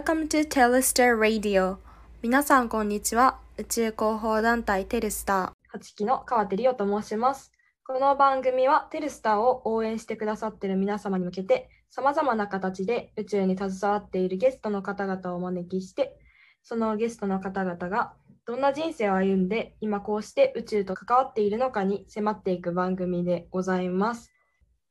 Welcome to Telestar Radio 皆さんこんにちは宇宙広報団体テルスター8期の川手理央と申します。この番組はテルスターを応援してくださっている皆様に向けて、様々な形で宇宙に携わっているゲストの方々をお招きして、そのゲストの方々がどんな人生を歩んで、今こうして宇宙と関わっているのかに迫っていく番組でございます。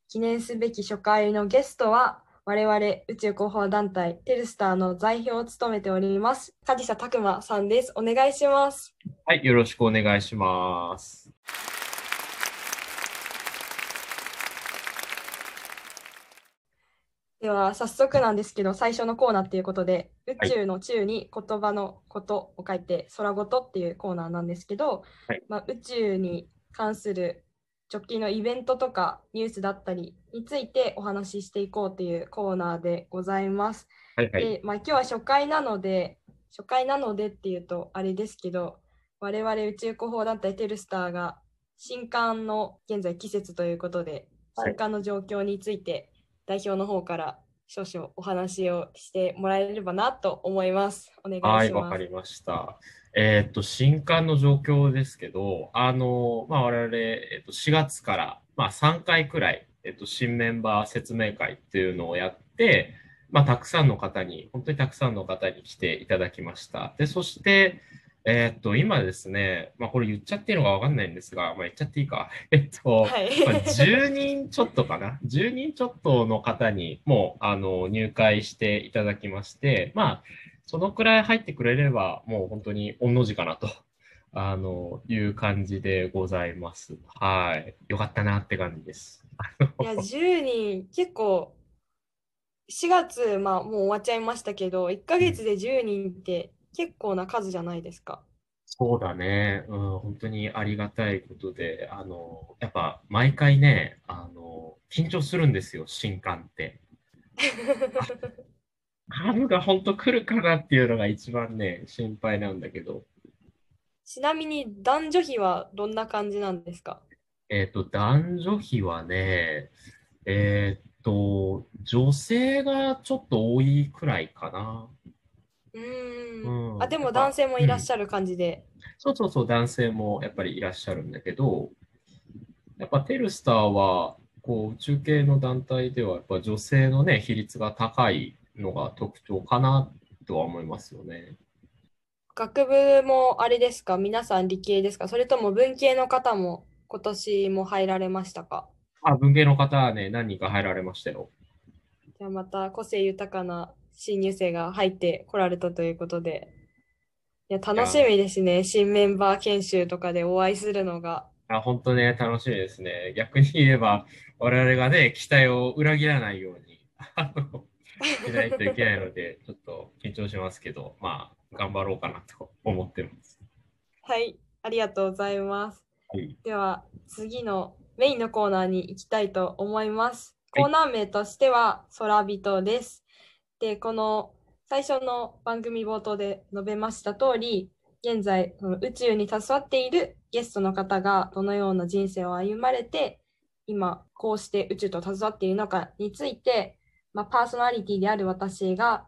記念すべき初回のゲストは、我々宇宙広報団体テルスターの代表を務めております、梶佐拓馬さんです。お願いします。はい、よろしくお願いします。では早速なんですけど最初のコーナーっていうことで宇はい宙の宙に言葉のことを書いて空ごとっていうコーナーなんですけど、はいまあ、宇宙に関する直近のイベントとかニュースだったりについてお話ししていこうっていうコーナーでございます。はいはい。で、まあ、今日は初回なので初回なのでっていうとあれですけど我々宇宙広報団体テルスターが新刊の現在季節ということではい新刊の状況について代表の方から少々お話をしてもらえればなと思います。お願いします。はい、わかりました。えーっと、新刊の状況ですけど、あの、まあ、我々、えっと、4月から、まあ、3回くらい、えっと、新メンバー説明会っていうのをやって、まあ、たくさんの方に、本当にたくさんの方に来ていただきました。で、そして、えーっと、今ですね、まあ、これ言っちゃっていいのかわかんないんですが、まあ、言っちゃっていいか。えっと、はい。まあ10人ちょっとかな？10人ちょっとの方にもう、あの、入会していただきまして、まあ、そのくらい入ってくれれば、もう本当に御の字かなと、あの、いう感じでございます。はい。よかったなって感じです。いや、10人、結構、4月、まあ、もう終わっちゃいましたけど、1ヶ月で10人って結構な数じゃないですか。そうだね。うん、本当にありがたいことで、あの、やっぱ毎回ね、あの、緊張するんですよ、新刊って。春が本当来るかなっていうのが一番ね、心配なんだけど。ちなみに男女比はどんな感じなんですか？えっと、男女比はね、えっと、女性がちょっと多いくらいかな。うーん。うんあ、でも男性もいらっしゃる感じで。そうそうそう、男性もやっぱりいらっしゃるんだけど、やっぱテルスターは、こう、宇宙系の団体では、やっぱ女性のね、比率が高いのが特徴かなとは思いますよね。学部もあれですか？皆さん理系ですか？それとも文系の方も今年も入られましたか？あ、文系の方はね、何人か入られましたよ。じゃあまた個性豊かな新入生が入ってこられたということで。いや、楽しみですね。新メンバー研修とかでお会いするのが。あ、本当ね、楽しみですね。逆に言えば、我々がね、期待を裏切らないように、あの、しないといけないので、ちょっと緊張しますけど、まあ、頑張ろうかなと思ってます。はい、ありがとうございます。はい。では次のメインのコーナーに行きたいと思います。はいコーナー名としては空人です。で、この最初の番組冒頭で述べました通り、現在宇宙に携わっているゲストの方がどのような人生を歩まれて、今こうして宇宙と携わっているのかについて、まあ、パーソナリティである私が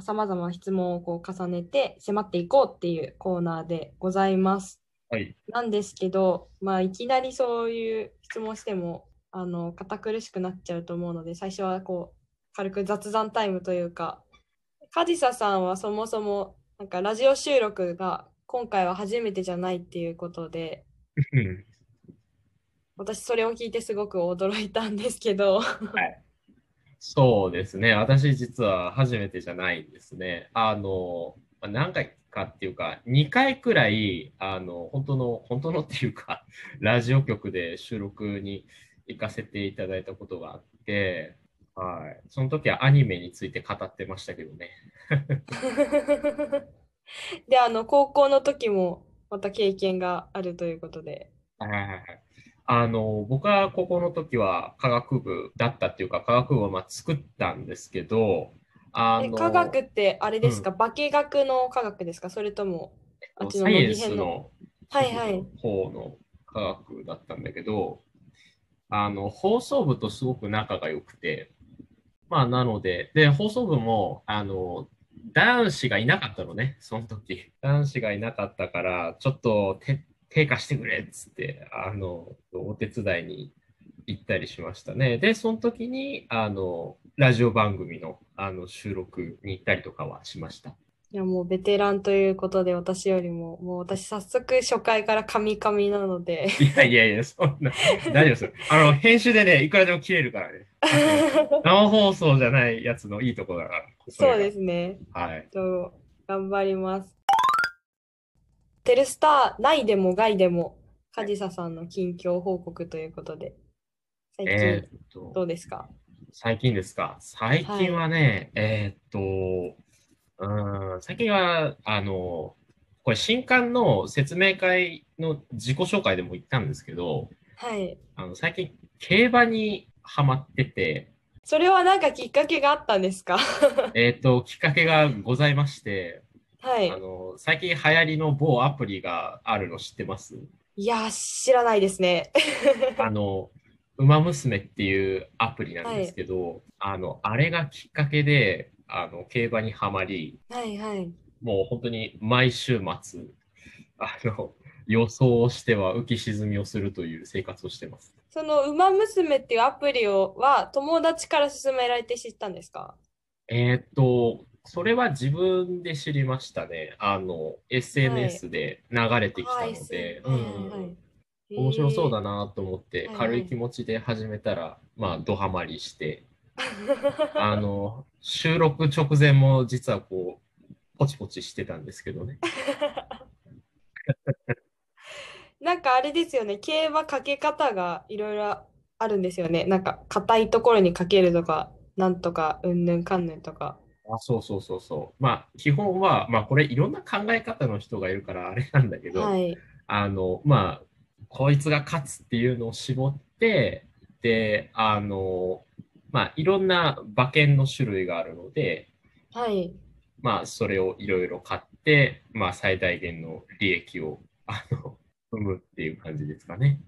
さまざ、まな質問をこう重ねて迫っていこうっていうコーナーでございます。はい。なんですけど、まあ、いきなりそういう質問してもあの堅苦しくなっちゃうと思うので最初はこう軽く雑談タイムというか梶佐さんはそもそもなんかラジオ収録が今回は初めてじゃないっていうことで私それを聞いてすごく驚いたんですけどそうですね。私実は初めてじゃないんですね。あの、まあ何回かっていうか、2回くらい、あの、本当の、本当のっていうか、ラジオ局で収録に行かせていただいたことがあって、はい。その時はアニメについて語ってましたけどね。であの高校の時もまた経験があるということではいはいはい。あの、僕は高校の時は科学部だったっていうか、科学部をまあ作ったんですけど、あの、え科学ってあれですか、化学の科学ですか？それともあっちのサイエンスのはいはい。方の科学だったんだけど、あの、放送部とすごく仲が良くて、まあ、なので、で、放送部も、あの、男子がいなかったのね、その時。男子がいなかったから、ちょっと手手貸してくれっつって、あの、お手伝いに行ったりしましたね。で、その時に、あの、ラジオ番組のあの収録に行ったりとかはしました。いやもうベテランということで私よりももう私早速初回からカミカミなのでいやいやいや、そんな、大丈夫ですよ。あの、編集でね、いくらでも切れるからね。生放送じゃないやつのいいところだから。。そうですすねはい。と頑張りますテルスター内でも外でもカジサさんの近況報告ということで。最近どうですか、最近ですか？最近はね、えーっと、うーん、最近は、あの、これ新刊の説明会の自己紹介でも言ったんですけど、はい。あの最近競馬にハマってて、それはなんかきっかけがあったんですか？えーっと、きっかけがございまして、はい。あの、最近流行りの某アプリがあるの知ってます？いやー知らないですね。あの、ウマ娘っていうアプリなんですけど、あの、あれがきっかけで、あの、競馬にはまり、はいはい。もう本当に毎週末、あの、予想をしては浮き沈みをするという生活をしてます。その「ウマ娘」っていうアプリをは友達から勧められて知ったんですか？えーっと、それは自分で知りましたね。あの、SNS で流れてきたので、はいうんはいはい面白そうだな。なと思って、はい軽い気持ちで始めたら、まあ、ドハマりして、あの、収録直前も実はこう、ポチポチしてたんですけどね。なんかあれですよね、競馬かけ方がいろいろあるんですよね。なんか硬いところにかけるとか、なんとか、うんぬんかんぬんとか。あそうそうそうそう。まあ、基本は、まあ、これいろんな考え方の人がいるからあれなんだけど、はい。あの、まあ、こいつが勝つっていうのを絞って、で、あの、まあ、いろんな馬券の種類があるので、はい。まあ、それをいろいろ買って、まあ、最大限の利益を、あの、踏むっていう感じですかね。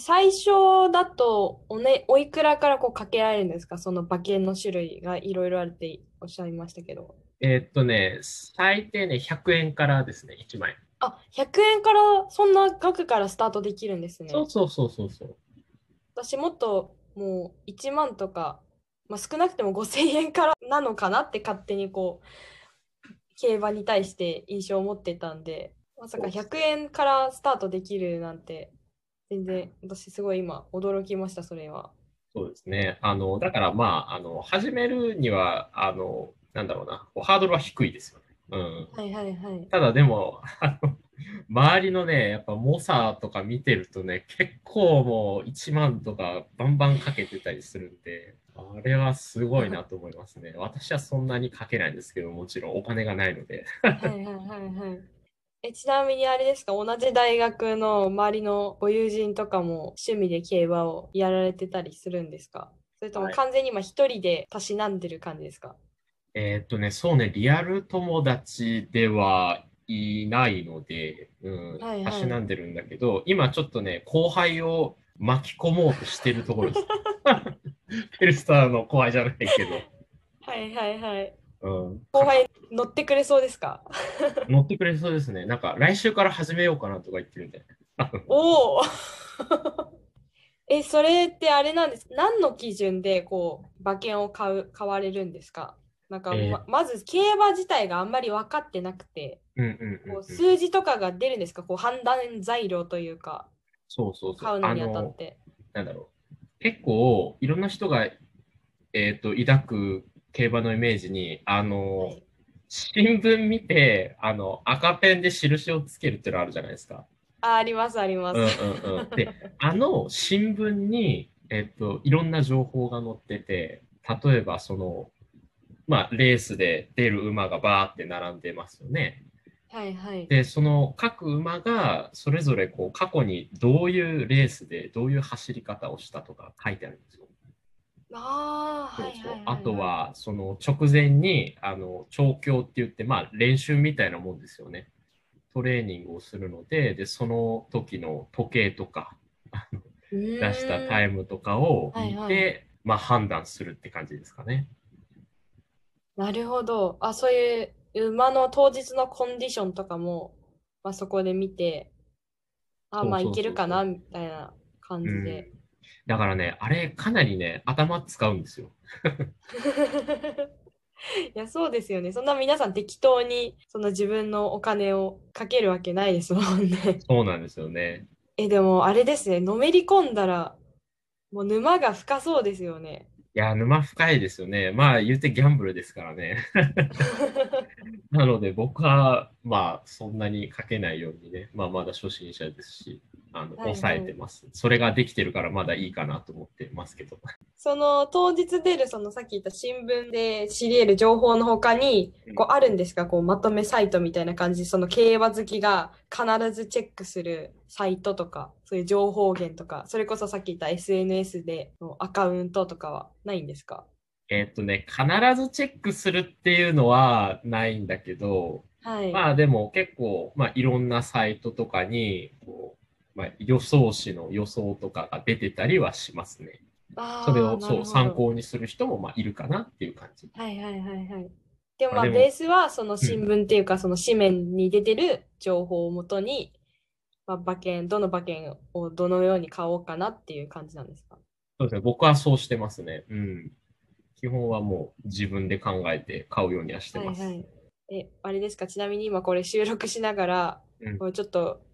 え最初だとお,、ね、おいくらからこうかけられるんですか？その馬券の種類がいろいろあるっておっしゃいましたけど。えーっとね、最低ね、100円からですね、1枚。あ、100円からそんな額からスタートできるんですね。そうそうそうそうそう。私もっともう1万とか、まあ、少なくても5000円からなのかなって勝手にこう競馬に対して印象を持ってたんでまさか100円からスタートできるなんて全然私すごい今驚きましたそれは。そうですね。あの、だからまあ、あの、始めるには、あの、なんだろうな、ハードルは低いですよね。うん。はいはいはい。ただでも、あの、周りのね、やっぱ猛者とか見てるとね、結構もう1万とかバンバンかけてたりするんで、あれはすごいなと思いますね。私はそんなにかけないんですけど、もちろんお金がないので。はいはいはいはい。えちなみにあれですか？同じ大学の周りのご友人とかも趣味で競馬をやられてたりするんですか？それともはい。完全に今一人でたしなんでる感じですか？えーっとね、そうね、リアル友達ではいないので、うん、はいはい。たしなんでるんだけど、今ちょっとね、後輩を巻き込もうとしてるところです。ペルスターの後輩じゃないけはいはいはい。ど、うん、後輩乗ってくれそうですか？乗ってくれそうですね。なんか来週から始めようかなとか言ってるんで。おおえ、それってあれなんです何の基準でこう馬券を買う買われるんですか？なんかま,、えーまず競馬自体があんまり分かってなくて、数字とかが出るんですか？こう判断材料というかそうそうそう。買うのにあたって。なんだろう。結構、いろんな人が、えっ、と、抱く競馬のイメージに、あの、はい新聞見て、あの、赤ペンで印をつけるっていうのあるじゃないですか。あありますありまうんす。うんうん。で、あの新聞に、えっ、と、いろんな情報が載ってて、例えば、その、まあ、レースで出る馬がバーって並んでますよね。はいはい。で、その各馬がそれぞれこう過去にどういうレースでどういう走り方をしたとか書いてあるんですよ。あと、はその直前にあの調教って言って、まあ、練習みたいなもんですよね。トレーニングをするので、でその時の時計とか出出したタイムとかを見て、はいはいまあ、判断するって感じですかね。なるほど。あ、そういう馬の当日のコンディションとかも、まあ、そこで見て、あ、まあいけるかなみたいな感じで。だからね、あれかなりね、頭使うんですよ。いや、そうですよね。そんな皆さん適当にその自分のお金をかけるわけないですもんね。そうなんですよね。え、でもあれですね。のめり込んだら、もう沼が深そうですよね。いや、沼深いですよね。まあ言うてギャンブルですからね。なので僕はまあそんなにかけないようにね、まあまだ初心者ですし、あのはいはい抑えてます。それができてるからまだいいかなと思ってますけど。その当日出るそのさっき言った新聞で知り得る情報の他にうんこうあるんですか？こうまとめサイトみたいな感じその競馬好きが必ずチェックするサイトとかそういう情報源とかそれこそさっき言った SNS でのアカウントとかはないんですか？えっとね、必ずチェックするっていうのはないんだけど、はい。まあでも結構、まあいろんなサイトとかに、こう、まあ予想詞の予想とかが出てたりはしますね。それをそう参考にする人もまあいるかなっていう感じ。はいはいはいはい。でもまあベースはその新聞っていうかその紙面に出てる情報をもとに、まあ、馬券、どの馬券をどのように買おうかなっていう感じなんですか？そうですね。僕はそうしてますね。うん。基本はもう自分で考えて買うようにはしてます。はいはい。え、あれですか？ちなみに今これ収録しながら、うんこれちょっとえ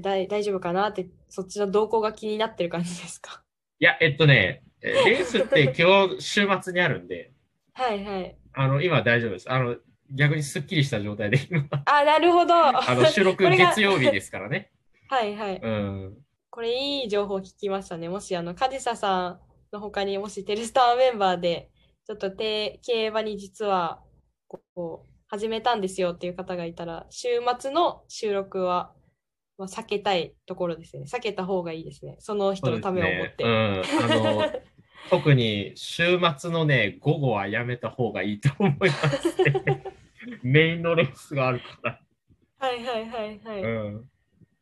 大大丈夫かなってそっちの動向が気になってる感じですか？いや、えっとね、え レースって今日週末にあるんで、はいはい。あの、今大丈夫です。あの、逆にスッキリした状態で今、あ、なるほど。あの、収録 これが月曜日ですからね。はいはい。うん。これいい情報聞きましたね。もしあの、カジサさんの他にもしテルスターメンバーで、ちょっとて競馬に実はこう始めたんですよっていう方がいたら、週末の収録は、まあ、避けたいところですね。避けた方がいいですね。その人のためを思って。ねうん。あの、特に週末のね、午後はやめた方がいいと思います、ね。メインのレースがあるかはいはいはいはい。ら。うん。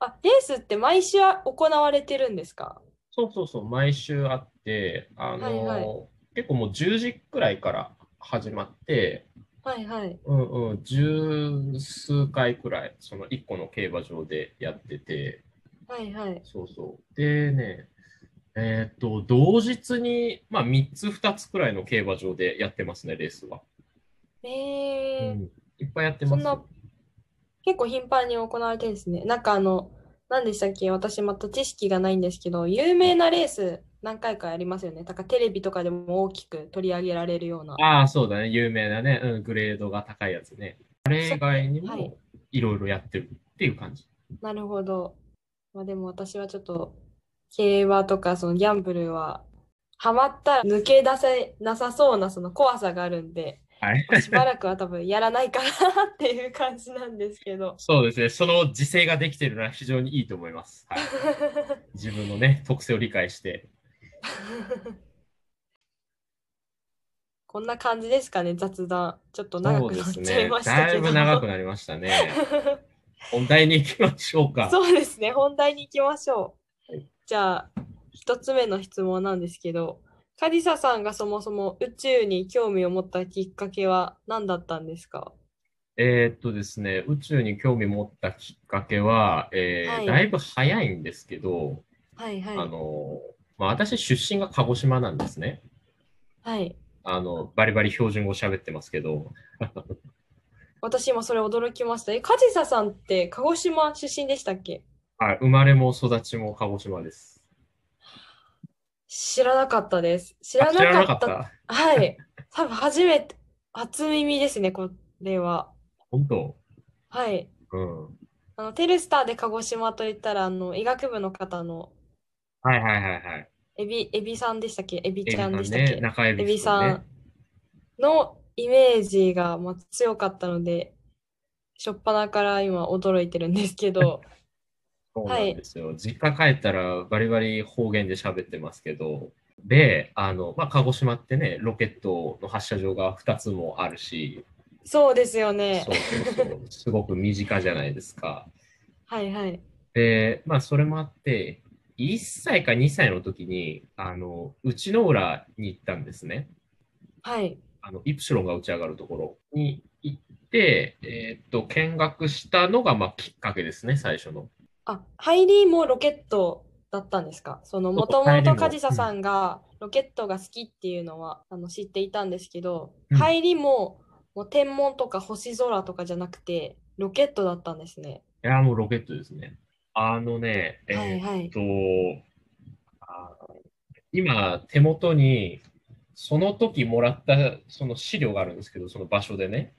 あ、レースって毎週行われてるんですか？そうそうそう、毎週あって、あの、はいは結構もう10時くらいから始まって、はいはい。うんうん、十数回くらい、その1個の競馬場でやってて、はいはい。そうそう。でね、えーっと、同日に、まあ、3つ、2つくらいの競馬場でやってますね、レースは。えー、うん、いっぱいやってますそんな結構頻繁に行われてるんですね。なんかあの、何でしたっけ？私また知識がないんですけど、有名なレース何回かやりますよね。だからテレビとかでも大きく取り上げられるような。ああ、そうだね、有名なね、うん、グレードが高いやつね。あれ以外にはいも、いろいろやってるっていう感じ。なるほど。まあでも私はちょっと、競馬とかそのギャンブルは、ハマったら抜け出せなさそうなその怖さがあるんで、はい。しばらくは多分やらないかなっていう感じなんですけど。そうですね、その自制ができてるのは非常にいいと思います。はい、自分のね、特性を理解して。こんな感じですかね、雑談。ちょっと長くなっちゃいま、したけど。だいぶ長くなりましたね。本題に行きましょうか。そうですね、本題に行きましょう。はいじゃあ、一つ目の質問なんですけど、カディサさんがそもそも宇宙に興味を持ったきっかけは何だったんですか？えーっとですね、宇宙に興味持ったきっかけは、えーはいだいぶ早いんですけど、はいはい。あの、まあ、私出身が鹿児島なんですね。はい。あの、バリバリ標準語喋ってますけど、私今それ驚きました。え、カディサさんって鹿児島出身でしたっけ？はい、生まれも育ちも鹿児島です。知らなかったです。知らななかっ。かった？たはい。多分初めて、初耳ですね、これは。本当？はい。うん。あの、テルスターで鹿児島といったら、あの、医学部の方のはいはいはいはい。エビ、エビさんでしたっけ？エビちゃんでしたっけ？ね、中エエビビさんのイメージがまあ強かったので、しょっぱなから今驚いてるんですけど、そうなんですよ。実家帰ったらバリバリ方言で喋ってますけど、で、あの、まあ、鹿児島ってね、ロケットの発射場が2つもあるし、そうですよねそう。そうそう、すごく身近じゃないですか。はいはい。で、まあ、それもあって、1歳か2歳の時に、あの、内之浦に行ったんですね。はい。あの、イプシロンが打ち上がるところに行って、えーっと、見学したのが、まあ、きっかけですね、最初の。あ、ハイリーもロケットだったんですか？その、もとももとカジサさんがロケットが好きっていうのは、あの知っていたんですけど、うんハイリーももう天文とか星空とかじゃなくて、ロケットだったんですね。いや、もうロケットですね。あのね、えはいはいーっと、あ今、手元に、その時もらったその資料があるんですけど、その場所でね、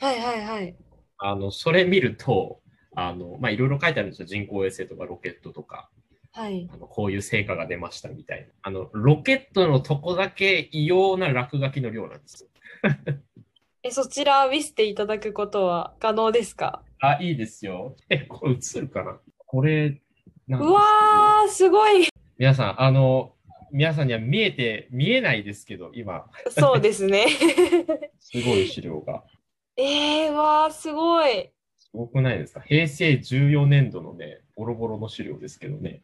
はいはいはい。あの、それ見ると、あの、まあ、いろいろ書いてあるんですよ。人工衛星とかロケットとか、はい。あのこういう成果が出ましたみたいな。あの、ロケットのとこだけ異様な落書きの量なんです。え、そちら見せていただくことは可能ですか？あ、いいですよ。え、これ映るかな？これ、うわー、すごい。皆さん、あの、皆さんには見えて、見えないですけど、今、そうですね。すごい資料が。えー、わー、すごい。すごくないですか？平成14年度のね、ボロボロの資料ですけどね。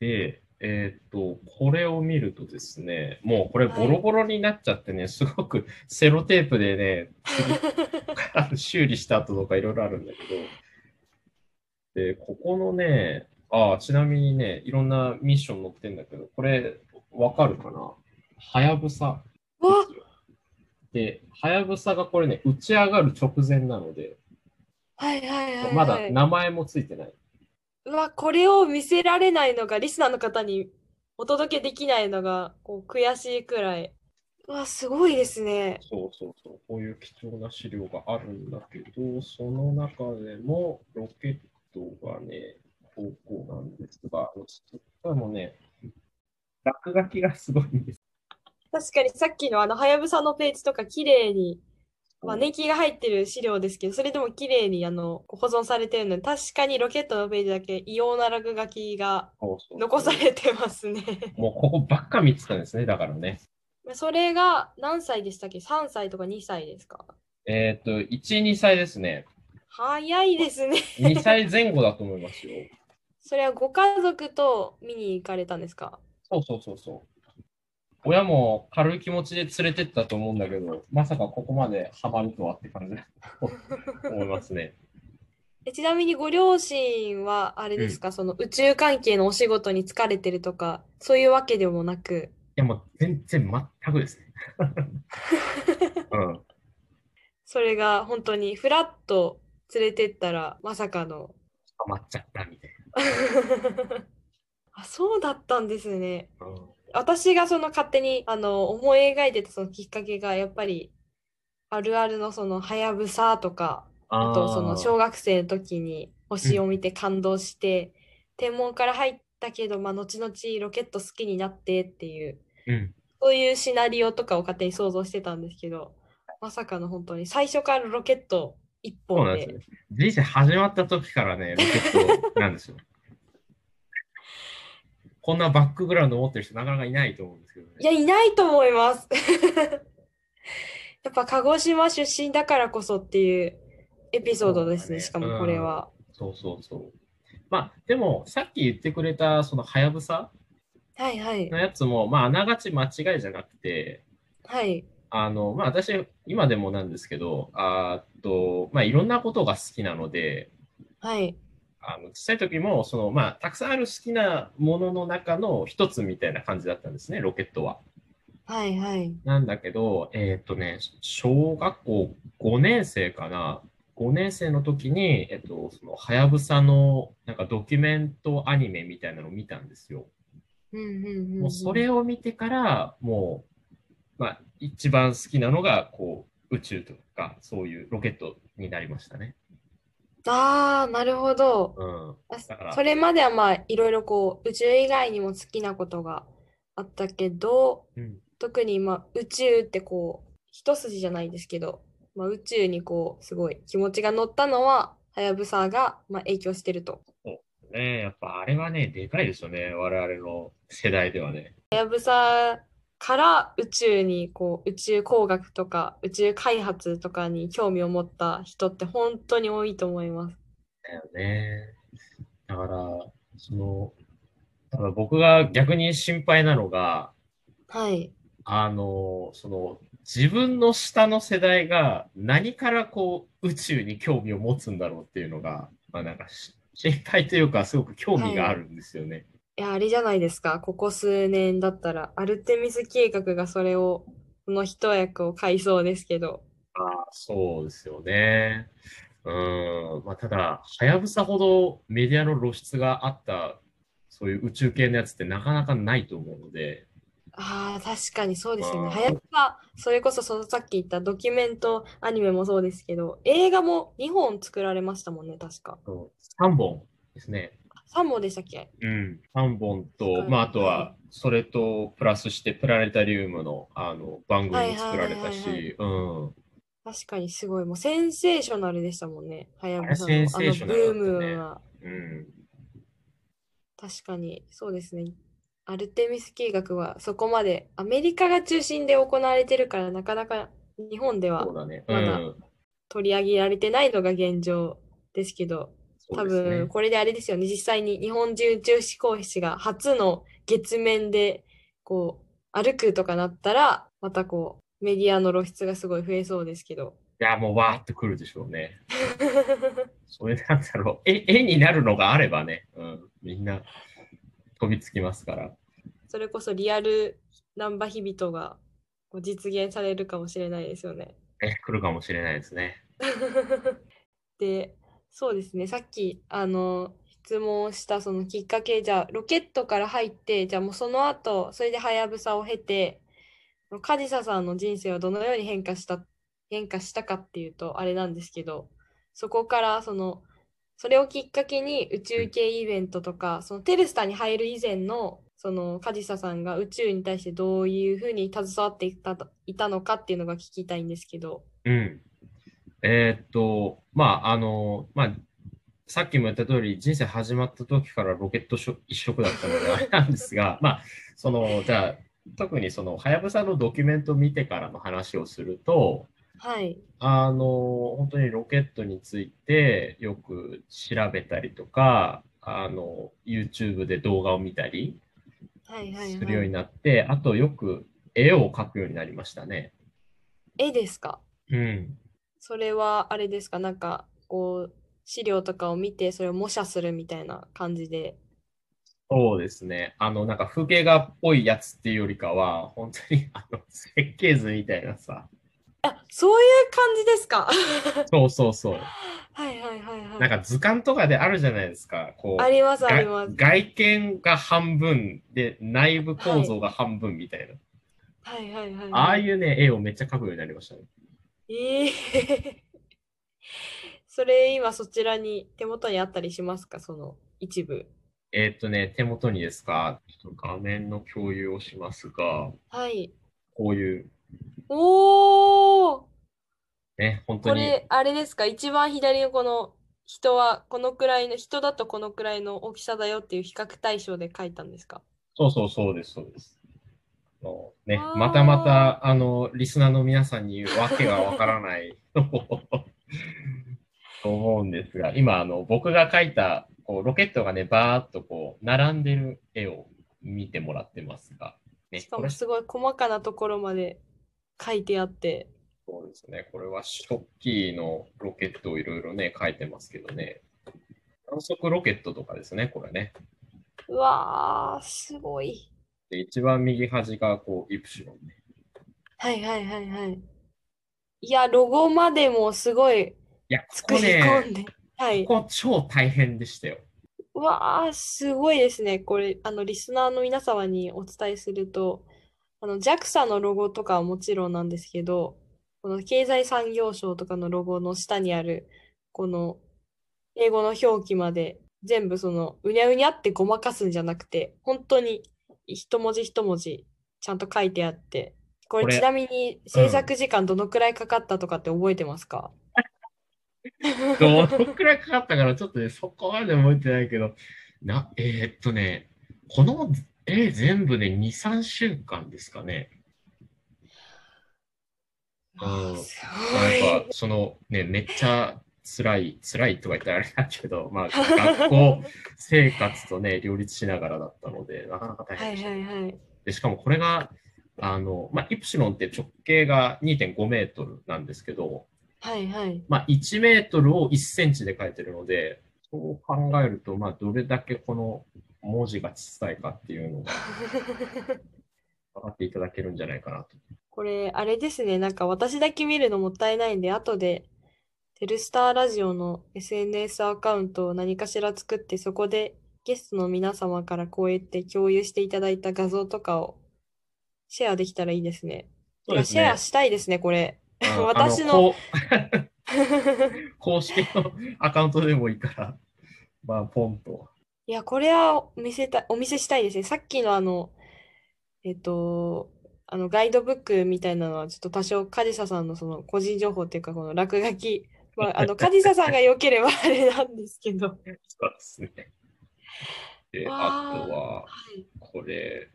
で、えーっと、これを見るとですね、もうこれボロボロになっちゃってね、すごくセロテープでね、修理した後とかいろいろあるんだけど、で、ここのね、あちなみにね、いろんなミッション載ってんだけど、これ、わかるかな？はやぶさ。わで、はやぶさがこれね、打ち上がる直前なので、はいはいはい、はい。まだ名前もついてない。うわ、これを見せられないのが、リスナーの方にお届けできないのが、こう、悔しいくらい。うわ、すごいですね。そうそうそう、こういう貴重な資料があるんだけど、その中でもロケットがね、高校なんですが、しかもね、落書きがすごいんです。確かにさっきのあの、はやぶさのページとか綺麗に、まあ、年季が入ってる資料ですけど、それでも綺麗にあの保存されてるので、確かにロケットのページだけ異様な落書きが残されてますね。もうここばっか見てたんですね、だからね。それが何歳でしたっけ ?3 歳とか2歳ですか？えっ、と、1、2歳ですね。早いですね。2歳前後だと思いますよ。それはご家族と見に行かれたんですか？そうそうそうそう。親も軽い気持ちで連れてったと思うんだけど、まさかここまでハマるとはって感じだと 思いますね。えちなみにご両親はあれですか、その宇宙関係のお仕事に疲れてるとか、そういうわけでもなく、いや、もう全然全くですね。うん。それが本当にフラッと連れてったらまさかの。ハマっちゃったみたい あ、そうだったんですね。な。うん私がその勝手にあの思い描いてたそのきっかけがやっぱりあるあるのそのはやぶさとか、あとその小学生の時に星を見て感動して、天文から入ったけど、まあ、後々ロケット好きになってっていう、うん。そういうシナリオとかを勝手に想像してたんですけど、まさかの本当に最初からロケット一本でそうなんですよ。人生始まった時からね、ロケットなんですよ。こんなバックグラウンド持ってる人なかなかいないと思うんですけどね。いや、いないと思います。やっぱ鹿児島出身だからこそっていうエピソードですね、しかもこれは。そうそうそう。まあ、でも、さっき言ってくれた、その、はやぶさはいはいの。やつも、まあ、あながち間違いじゃなくて、はい。あの、まあ、私、今でもなんですけど、あと、まあ、いろんなことが好きなので、はい。あの小さい時もその、まあ、たくさんある好きなものの中の一つみたいな感じだったんですね、ロケットは。はいはい。なんだけど、えーっとね、小学校5年生かな、5年生の時に、えっと、その、はやぶさの、なんかドキュメントアニメみたいなのを見たんですよ。うんうんうんうんもうそれを見てから、もう、まあ、一番好きなのが、こう、宇宙とか、そういうロケットになりましたね。ああ、なるほど。うん。それまではまあいろいろこう宇宙以外にも好きなことがあったけど、うん。特にまあ宇宙ってこう一筋じゃないですけど、まあ、宇宙にこうすごい気持ちが乗ったのははやぶさがまあ影響してると。ねやっぱあれはね、でかいですよね。我々の世代ではね。はやぶさから宇宙にこう宇宙工学とか宇宙開発とかに興味を持った人って本当に多いと思います。だよね。だから、その、ただ僕が逆に心配なのが、はい。あの、その、自分の下の世代が何からこう宇宙に興味を持つんだろうっていうのが、まあなんかし心配というかすごく興味があるんですよね。いや、あれじゃないですか。ここ数年だったら、アルテミス計画がそれを、この一役を買いそうですけど。ああ、そうですよね。うん。まあただ、はやぶさほどメディアの露出があった、そういう宇宙系のやつってなかなかないと思うので、ああ、確かにそうですよね。はやぶさ、それこそそのさっき言ったドキュメントアニメもそうですけど、映画も2本作られましたもんね、確か。そう3本ですね。3本でしたっけ？うん、3本と、はいまあ、あとはは、それとプラスして、プラネタリウムのあの番組も作られたし、うん。確かにすごい。もうセンセーショナルでしたもんね。はやぶさのねあのブームは。うん。確かに、そうですね。アルテミス計画はそこまでアメリカが中心で行われてるからなかなか日本ではまだん。取り上げられてないのが現状ですけど、多分これであれですよね。実際に日本人宇宙飛行士が初の月面でこう歩くとかなったら、またこうメディアの露出がすごい増えそうですけど。いや、もうわーってくるでしょうね。それなんだろう。絵絵になるのがあればね、うん、みんな飛びつきますから。それこそリアルナンバヒビトがこう実現されるかもしれないですよね。え、来るかもしれないですね。で、そうですね、さっきあの質問したそのきっかけ、じゃあロケットから入って、じゃあもうその後、それではやぶさを経て、カジサさんの人生はどのように変化した、変化したかっていうと、あれなんですけど、そこからその、それをきっかけに宇宙系イベントとか、そのテルスターに入る以前の、そのカジサさんが宇宙に対してどういうふうに携わっていたいたのかっていうのが聞きたいんですけど。うん。えーっと、まあ、あの、まあ、さっきも言った通り、人生始まった時からロケット一色だったのであれなんですが、まあ、その、じゃあ、特にその、はやぶさのドキュメントを見てからの話をすると、はい。あの、本当にロケットについてよく調べたりとか、あの、YouTube で動画を見たりはいはいするようにはい。なって、あとよく絵を描くようになりましたね。絵ですか？うん。それはあれですか？なんかこう資料とかを見てそれを模写するみたいな感じで。そうですね。あの、なんか風景画っぽいやつっていうよりかは、本当にあの設計図みたいなさ。あ、そういう感じですか？そうそうそう。はいはいはいはい。なんか図鑑とかであるじゃないですか。こう、ありますあがります。外見が半分で内部構造が半分みたいな。はいはいはいああはい。いうね、絵をめっちゃ描くようになりましたね。ええ それ今そちらに手元にあったりしますか？その一部。えーっとね、手元にですか、ちょっと画面の共有をしますが、はい。こういう、おー。ね、本当に、これあれですか？一番左のこの人はこのくらいの人だとこのくらいの大きさだよっていう比較対象で書いたんですか？そうそうそうです、そうです。あのねまたまた、あの、リスナーの皆さんにわけがわからない と思うんですが、今、あの、僕が描いた、こう、ロケットがね、バーっとこう、並んでる絵を見てもらってますが、ね、しかもすごい細かなところまで書いてあって。そうですね。これは初期のロケットをいろいろね、書いてますけどね。観測ロケットとかですね、これね。うわー、すごい。で、一番右端が、こう、イプシロンね。はいはいはいはい。いや、ロゴまでもすごいいや、こ作りこね、込んで。はい。ここ超大変でしたよ。うわー、すごいですね。これ、あの、リスナーの皆様にお伝えすると、あの、JAXA のロゴとかはもちろんなんですけど、この経済産業省とかのロゴの下にある、この英語の表記まで全部その、うにゃうにゃってごまかすんじゃなくて、本当に一文字一文字ちゃんと書いてあって、ここれ。れちなみに制作時間どのくらいかかったとかって覚えてますか？どのくらいかかったから、ちょっとね、そこまで覚えてないけど、な、えーっとね、この絵全部で2、3週間ですかね。うん。すごい。なんか、そのね、めっちゃ辛い、辛いとか言ったらあれだけど、まあ、学校生活とね、両立しながらだったので、なかなか大はい変でした。はいはい。で、しかもこれが、あの、まあ、イプシロンって直径が2.5メートルなんですけど、はいはい。まあ、1メートルを1センチで書いてるので、そう考えると、まあ、どれだけこの文字が小さいかっていうのが 分かっていただけるんじゃないかなと。これ、あれですね。なんか私だけ見るのもったいないんで、後で、テルスターラジオの SNS アカウントを何かしら作って、そこでゲストの皆様からこうやって共有していただいた画像とかをシェアできたらいいですね。そうですねシェアしたいですね、これ。あ 私の公式のアカウントでもいいから、まあ、ポンと。いや、これは見せた、お見せしたいですね。さっきのあの、えっと、あのガイドブックみたいなのはちょっと多少カジサさんのその個人情報っていうかこの落書き、まあ、あのカジサさんが良ければあれなんですけど。そうですね。で、あとは、これ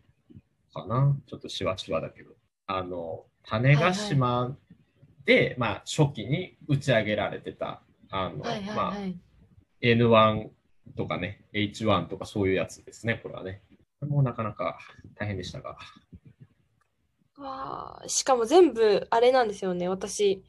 かな？ちょっとしわしわだけど。あの、種子島で、まあ、初期に打ち上げられてた、あの、はいはいまあ、はい。N1 とかね、H1 とかそういうやつですね、これはね。これもなかなか大変でしたが。わあ、しかも全部あれなんですよね。私、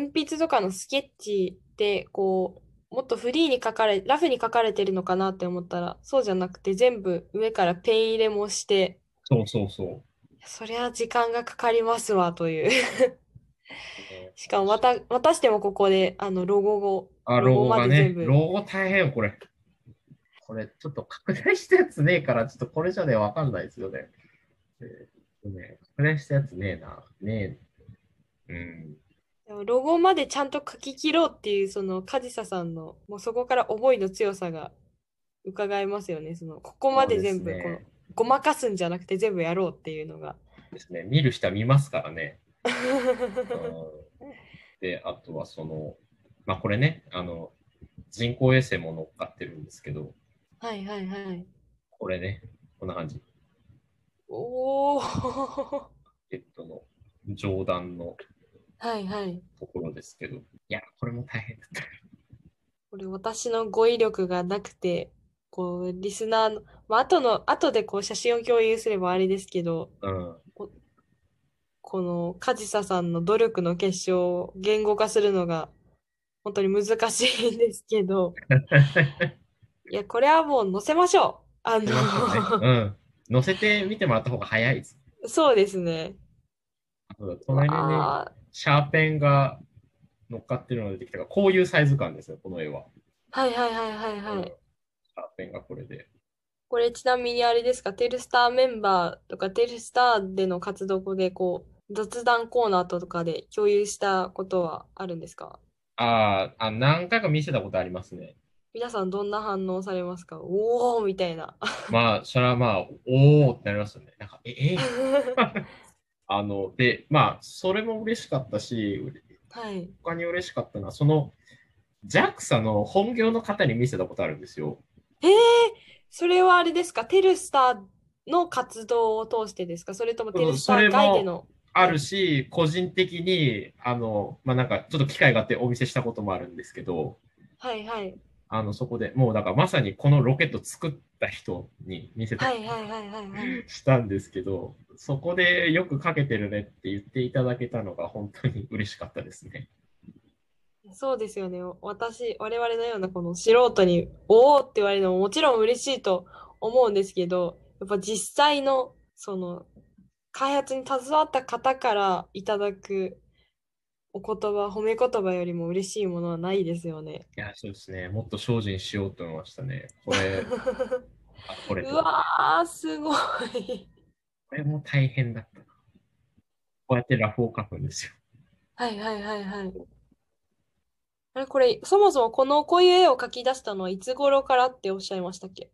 鉛筆とかのスケッチで、こう、もっとフリーに書かれ、ラフに書かれてるのかなって思ったら、そうじゃなくて全部上からペン入れもして、そうそうそう。そりゃ時間がかかりますわという。ね しかもまた、またしてもここで、あの、ロゴを、あ、ロゴロゴがね、ロゴ大変よ、これ。これ、ちょっと拡大したやつねえから、ちょっとこれじゃね、わかんないですよね。えーね、拡大したやつねえな。ねえ。うん。でもロゴまでちゃんと書き切ろうっていう、その、カジサさんの、もうそこから思いの強さが伺えますよね。その、ここまで全部、このね、ごまかすんじゃなくて全部やろうっていうのが。ですね。見る人は見ますからね。うんで、あとはその、まあこれね、あの、人工衛星も乗っかってるんですけど、はいはいはい。これね、こんな感じ。おお。ロケットの上段のはいはい。ところですけど、いや、これも大変だった。これ私の語彙力がなくて、こう、リスナーの、まあ、後の、後でこう写真を共有すればあれですけど、うん。このカジサさんの努力の結晶を言語化するのが本当に難しいんですけど、いや、これはもう載せましょう。あ出ましょうねの、うん。乗せてみてもらった方が早いです。そうですね。隣にね、あシャーペンが乗っかってるのが出てきたから、こういうサイズ感ですよ、この絵は。ーはいはいはいはいはうんい。シャーペンがこれで。これちなみにあれですか、テルスターメンバーとかテルスターでの活動でこう、雑談コーナーとかで共有したことはあるんですか？あーあ、何回か見せたことありますね。皆さんどんな反応されますか？おーみたいな。まあ、それはまあ、おーってなりますよね。なんか、え、え？あの、で、まあ、それも嬉しかったし、はい。他に嬉しかったのは、その、JAXA の本業の方に見せたことあるんですよ。えー、それはあれですか？テルスターの活動を通してですか？それともテルスター外での？あるし、個人的に、あの、まあ、なんか、ちょっと機会があってお見せしたこともあるんですけど、はいはい。あの、そこでもう、だからまさにこのロケット作った人に見せたり。したんですけど、そこでよくかけてるねって言っていただけたのが本当に嬉しかったですね。そうですよね。私、我々のようなこの素人に、おおって言われるのももちろん嬉しいと思うんですけど、やっぱ実際の、その、開発に携わった方からいただくお言葉、褒め言葉よりも嬉しいものはないですよね。いや、そうですね。もっと精進しようと思いましたね。これ、あこれうと、わー、すごい。これも大変だったな。こうやってラフを書くんですよ。はいはいはいはい。あれ、これ、そもそもこのこういう絵を描き出したのはいつ頃からっておっしゃいましたっけ？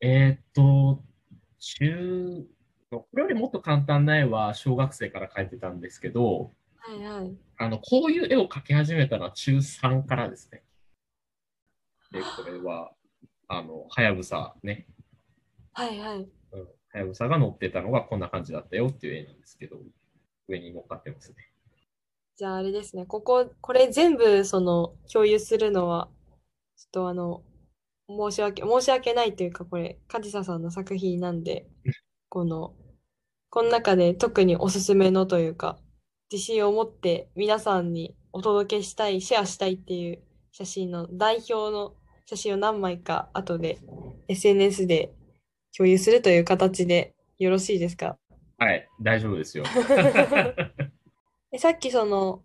えーっと、中、これよりもっと簡単な絵は小学生から描いてたんですけど、はいはい。あの、こういう絵を描き始めたのは中3からですね。で、これは、あの、はやぶさね、はいはい。うん、はやぶさが乗ってたのがこんな感じだったよっていう絵なんですけど、上に乗っかってますね。じゃああれですね、ここ、これ全部その共有するのは、ちょっとあの、申し訳、申し訳ないというか、これ、カジサさんの作品なんで、この、この中で特におすすめのというか、自信を持って皆さんにお届けしたい、シェアしたいっていう写真の代表の写真を何枚か後で SNS で共有するという形でよろしいですか？はい、大丈夫ですよ。えさっきその、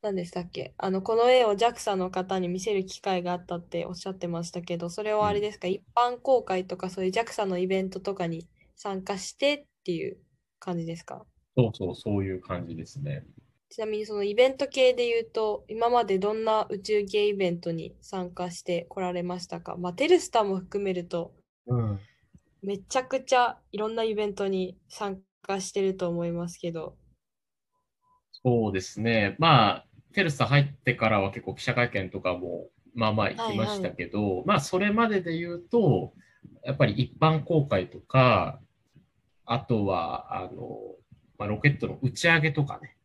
何でしたっけ？あの、この絵を JAXA の方に見せる機会があったっておっしゃってましたけど、それはあれですか、一般公開とかそういう JAXA のイベントとかに参加してっていう感じですか？そうそう、そういう感じですね。ちなみにそのイベント系で言うと、今までどんな宇宙系イベントに参加してこられましたか？まあ、テルスターも含めると、うん。めちゃくちゃいろんなイベントに参加してると思いますけど。そうですね。まあ、テルスタ入ってからは結構記者会見とかも、まあまあ行きましたけど、まあそれまでで言うと、やっぱり一般公開とか、あとは、あの、まあ、ロケットの打ち上げとかね、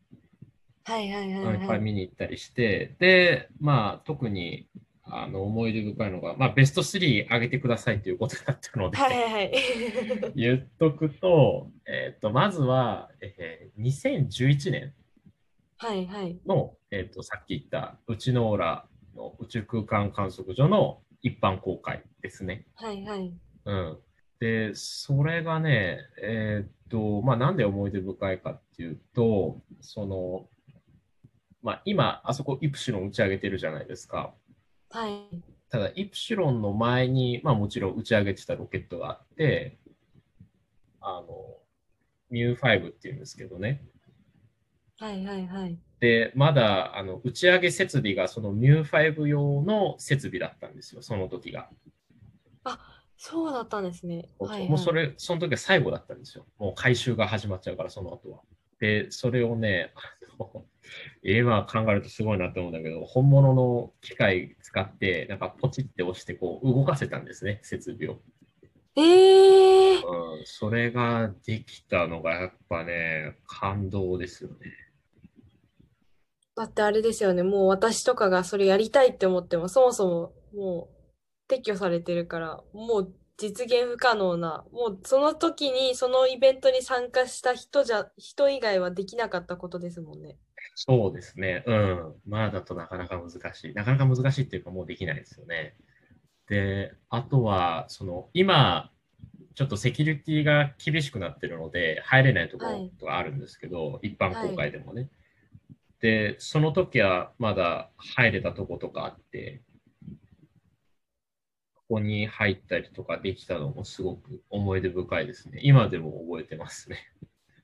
はいはいはいいっぱはいい。見に行ったりして、で、まあ特に、あの、思い出深いのが、まあベスト3上げてくださいということだったので、はいはいはい。言っとくと、えっと、まずは、えー2011年はいはい。の、えっと、さっき言った、うちの浦の宇宙空間観測所の一般公開ですね。はいはい。うん。で、それがね、えーっと、まあ、なんで思い出深いかっていうと、その、まあ、今、あそこイプシロン打ち上げてるじゃないですか。はい。ただ、イプシロンの前に、まあ、もちろん打ち上げてたロケットがあって、あの、ミュー5っていうんですけどね。はいはいはい。で、まだあの打ち上げ設備がそのミュー5用の設備だったんですよ、その時が。そうだったんですね。はいはい。もうそれ、その時が最後だったんですよ。もう回収が始まっちゃうから、その後は。で、それをね、今考えるとすごいなと思うんだけど、本物の機械使って、なんかポチって押してこう動かせたんですね、設備を。えー、うん、それができたのがやっぱね、感動ですよね。だってあれですよね。もう私とかがそれやりたいって思っても、そもそももう撤去されてるから、もう実現不可能な、もうその時にそのイベントに参加した人じゃ、人以外はできなかったことですもんね。そうですね。うん。まあだとなかなか難しい。なかなか難しいっていうかもうできないですよね。で、あとは、その、今、ちょっとセキュリティが厳しくなってるので、入れないところとかあるんですけど、一般公開でもね。で、その時はまだ入れたとことかあって、ここに入ったりとかできたのもすごく思い出深いですね。今でも覚えてますね。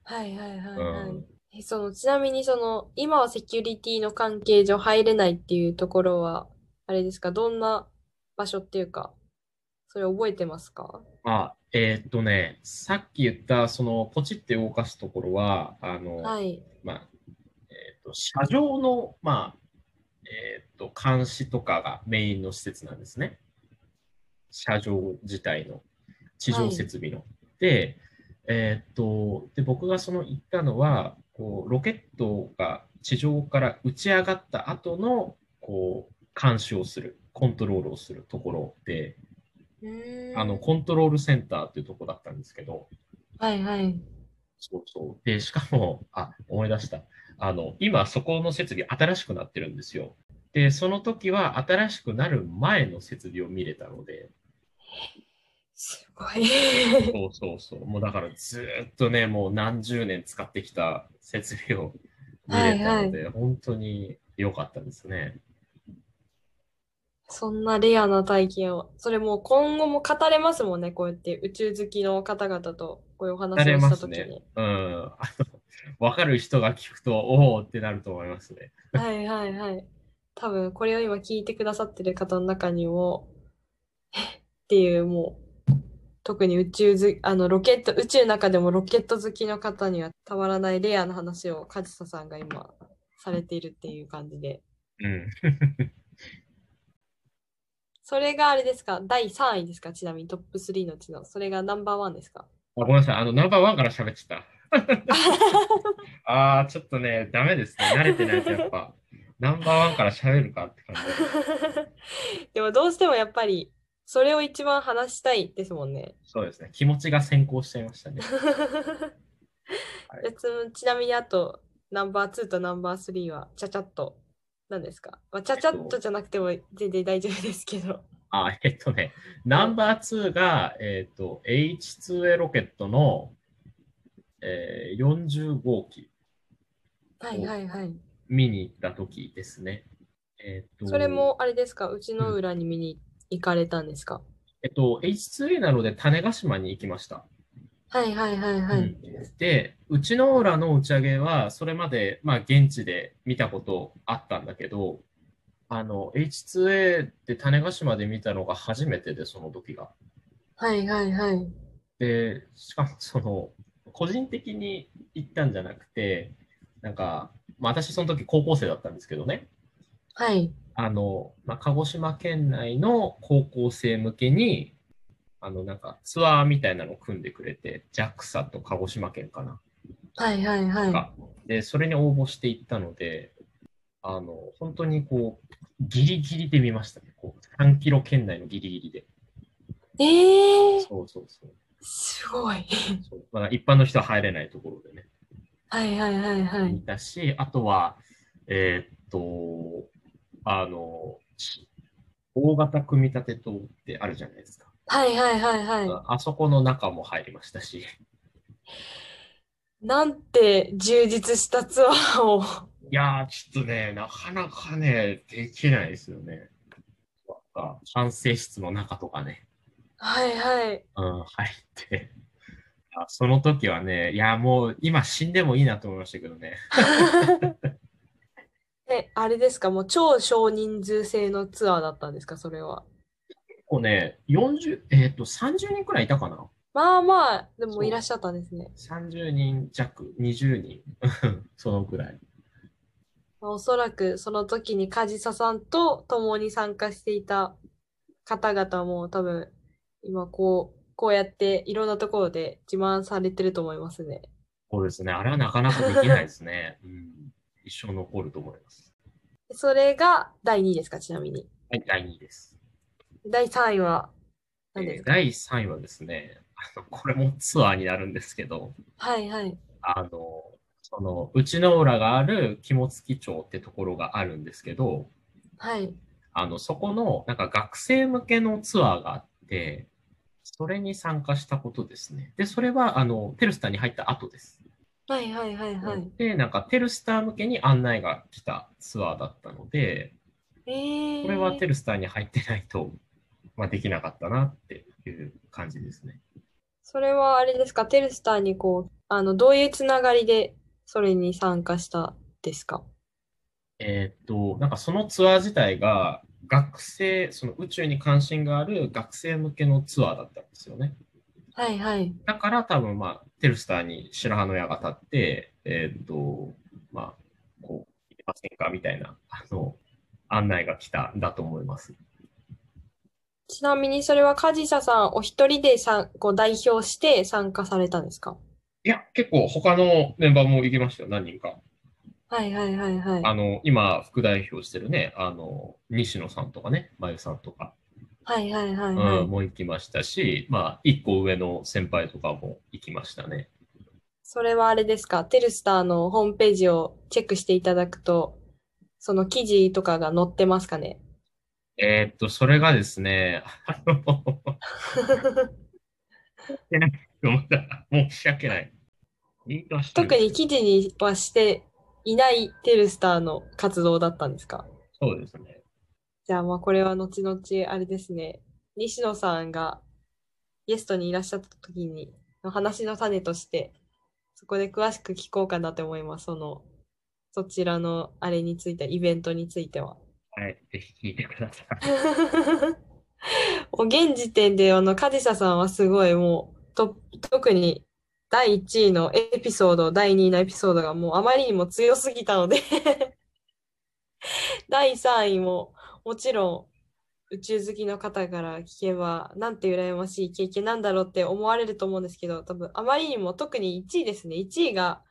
はいはいはいはい。うんえそのちなみにその今はセキュリティの関係上入れないっていうところはあれですか？どんな場所っていうかそれ覚えてますか？あ、えーっとね、さっき言った、その、ポチって動かすところは、あの、はいまあ、えーっと、車上の、まあ、えーっと、監視とかがメインの施設なんですね。車上自体の、地上設備の。で、えーっと、で、僕がその行ったのは、こう、ロケットが地上から打ち上がった後の、こう、監視をする、コントロールをするところで、あの、コントロールセンターっていうところだったんですけど、はいはいそうそう。で、しかも、あ、思い出した。あの、今、そこの設備新しくなってるんですよ。で、その時は新しくなる前の設備を見れたので、すごい そうそうそう。もうだからずーっとね、もう何十年使ってきた設備を見れたので、本当に良かったですね。そんなレアな体験をそれもう今後も語れますもんねこうやって宇宙好きの方々とこういうお話をした時に。うん。あの、わかる人が聞くと、おおってなると思いますね。はいはいはい。多分これを今聞いてくださってる方の中にも、えっっていうもう、特に宇宙ず、あのロケット、宇宙の中でもロケット好きの方にはたまらないレアな話を梶田さんが今されているっていう感じで。うん。それがあれですか？第3位ですか？ちなみにトップ3のうちの。それがナンバーワンですか？あごめんなさい。あの、ナンバーワンから喋ってた。ああ、ちょっとね、ダメですね。慣れてないとやっぱ、ナンバーワンから喋るかって感じで。でもどうしてもやっぱり、それを一番話したいですもんね。そうですね。気持ちが先行しちゃいましたね。はいでつちなみにあと、ナンバー2とナンバー3は、ちゃちゃっと、何ですか、まあ、ちゃちゃっとじゃなくても全然大丈夫ですけど。あ、えっとね、ナンバー2が、えっと、H2A ロケットの、えー、40号機はいはいはい。見に行った時ですね。えっと、それも、あれですか、うちの裏に見に行かれたんですか、えっと、H2A なので種子島に行きました。はいはいはいはい。うんで、うちの裏の打ち上げは、それまで、まあ、現地で見たことあったんだけど、あの、H2A で種子島で見たのが初めてで、その時が。はいはいはい。で、しかも、その、個人的に行ったんじゃなくて、なんか、まあ、私その時高校生だったんですけどね、はい。あの、まあ、鹿児島県内の高校生向けに、あの、なんかツアーみたいなのを組んでくれて、JAXA と鹿児島県かな。はいはいはい。がで、それに応募していったので、あの、本当にこう、ギリギリで見ましたね。こう、3キロ圏内のギリギリで。えー、そうそうそう。すごい。そうまあ、一般の人は入れないところでね。はいはいはいはい見。たし、あとは、えーっと、あの、し大型組み立て棟ってあるじゃないですか。はいはいはいはい。ああそこの中も入りましたし、なんて充実したツアーを。いやー、ちょっとね、なかなかね、できないですよね。なんか管制室の中とかね、はいはい。うん、入って。あその時はね、いや、もう今死んでもいいなと思いましたけどね。え、あれですか？もう超少人数制のツアーだったんですか？それは。結構ね、40、えーっと、30人くらいいたかな？まあまあ、でもいらっしゃったんですね。30人弱、20人、そのくらい。まあおそらくその時に梶佐さんと共に参加していた方々も多分今こう、こうやっていろんなところで自慢されてると思いますね。そうですね、あれはなかなかできないですね。うん、一生残ると思います。それが第2位ですかちなみに。はい、第2位です。第3位は何ですか？えー第3位はですね、あのこれもツアーになるんですけど、はいはい。あの、その、内之浦がある肝付町ってところがあるんですけど、はい。あの、そこの、なんか学生向けのツアーがあって、それに参加したことですね。で、それは、あの、テルスターに入った後です。はいはいはいはい。で、なんかテルスター向けに案内が来たツアーだったので、えー、これはテルスターに入ってないと、まあ、できなかったなっていう感じですね。それはあれですか、テルスターにこう、あの、どういうつながりでそれに参加したですか？えーっと、なんかそのツアー自体が学生、その宇宙に関心がある学生向けのツアーだったんですよね。はいはい。だから多分まあ、テルスターに白羽の矢が立って、えーっと、まあ、こう、行けませんか？みたいな、あの、案内が来たんだと思います。ちなみにそれは梶佐さんお一人でさんこう代表して参加されたんですか？いや、結構他のメンバーも行きましたよ、何人か。はいはいはいはい。あの、今、副代表してるね、あの、西野さんとかね、まゆさんとか、はいはいはいはい。うん、も行きましたし、まあ、一個上の先輩とかも行きましたね。それはあれですか、テルスターのホームページをチェックしていただくと、その記事とかが載ってますかね？えーっと、それがですね、あの、申し訳ない。特に記事にはしていないテルスターの活動だったんですか？そうですね。じゃあまあこれは後々あれですね、西野さんがゲストにいらっしゃった時にの話の種として、そこで詳しく聞こうかなと思います。その、そちらのあれについて、イベントについては。はい、ぜひ聞いてください。もう現時点で、あの、カジサさんはすごいもう、と、特に第1位のエピソード、第2位のエピソードがもうあまりにも強すぎたので 第3位ももちろん宇宙好きの方から聞けば、なんて羨ましい経験なんだろうって思われると思うんですけど、多分あまりにも特に1位ですね。1位が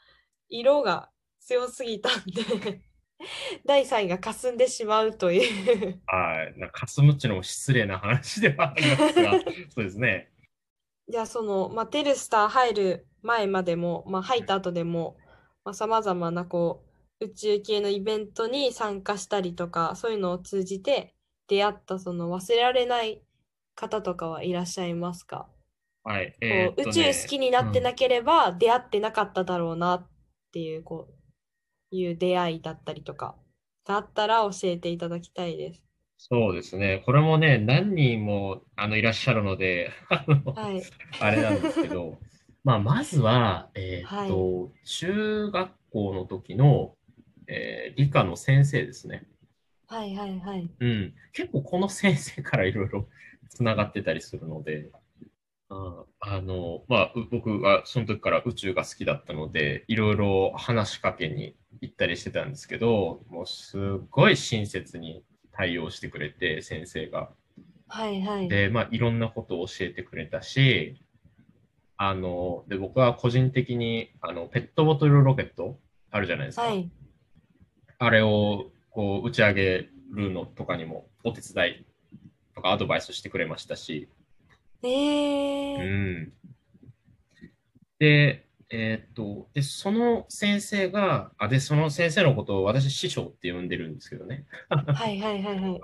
色が強すぎたんで 第3位が霞んでしまうというはい、なんか、かすむっちのも失礼な話ではありますが、そうですね。じゃあその、まあ、テルスター入る前までも、まあ、入った後でもさまざ、まなこう宇宙系のイベントに参加したりとかそういうのを通じて出会ったその忘れられない方とかはいらっしゃいますか、はい。えーね宇宙好きになってなければ出会ってなかっただろうなっていうこういう出会いだったりとかがあったら教えていただきたいです。そうですね。これもね、何人もあのいらっしゃるので、あのはい。あれなんですけど、まあ、まずは、えーっと、中学校の時の、えー理科の先生ですね。はいはいはい。うん。結構この先生からいろいろつながってたりするので、ああの、まあ、う僕はその時から宇宙が好きだったので、いろいろ話しかけに行ったりしてたんですけど、もうすごい親切に対応してくれて、先生が。はいはい。で、まあ、いろんなことを教えてくれたし、あの、で、僕は個人的に、あの、ペットボトルロケットあるじゃないですか。はい。あれを、こう、打ち上げるのとかにもお手伝いとかアドバイスしてくれましたし、えうー。ん。で、えーっと、で、その先生が、あ、で、その先生のことを私、師匠って呼んでるんですけどね。はいはいはいはい。うん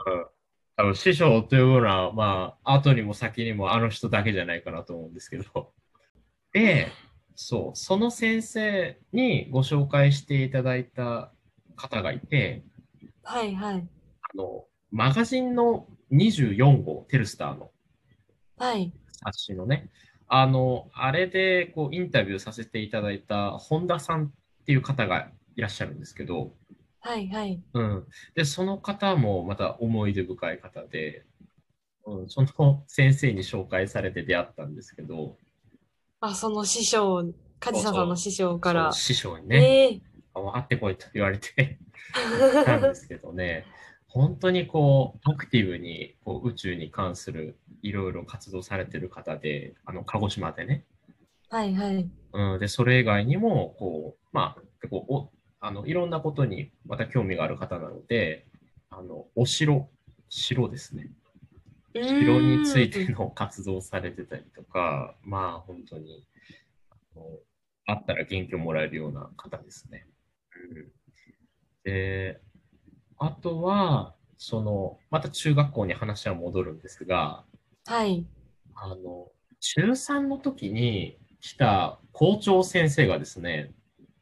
多分師匠というのは、まあ、後にも先にもあの人だけじゃないかなと思うんですけど。で、そう、その先生にご紹介していただいた方がいて、はいはい。あの、マガジンの24号、テルスターのはい。冊子のね、あの、あれでこうインタビューさせていただいた本田さんっていう方がいらっしゃるんですけど、はいはい。うん。で、その方もまた思い出深い方で、うん、その先生に紹介されて出会ったんですけど、あ、その師匠、梶佐さんの師匠かそらう。師匠にね、えあ会ってこいと言われて ーたんですけどね、本当にこう、アクティブにこう宇宙に関するいろいろ活動されてる方で、あの、鹿児島でね、はいはい。うん、で、それ以外にも、こう、まあ、結構お、あの、いろんなことにまた興味がある方なので、あの、お城、城ですね。城についての活動をされてたりとか、まあ、本当に、あのあったら元気をもらえるような方ですね。うん、で、あとは、その、また中学校に話は戻るんですが、はい。あの、中3の時に来た校長先生がですね、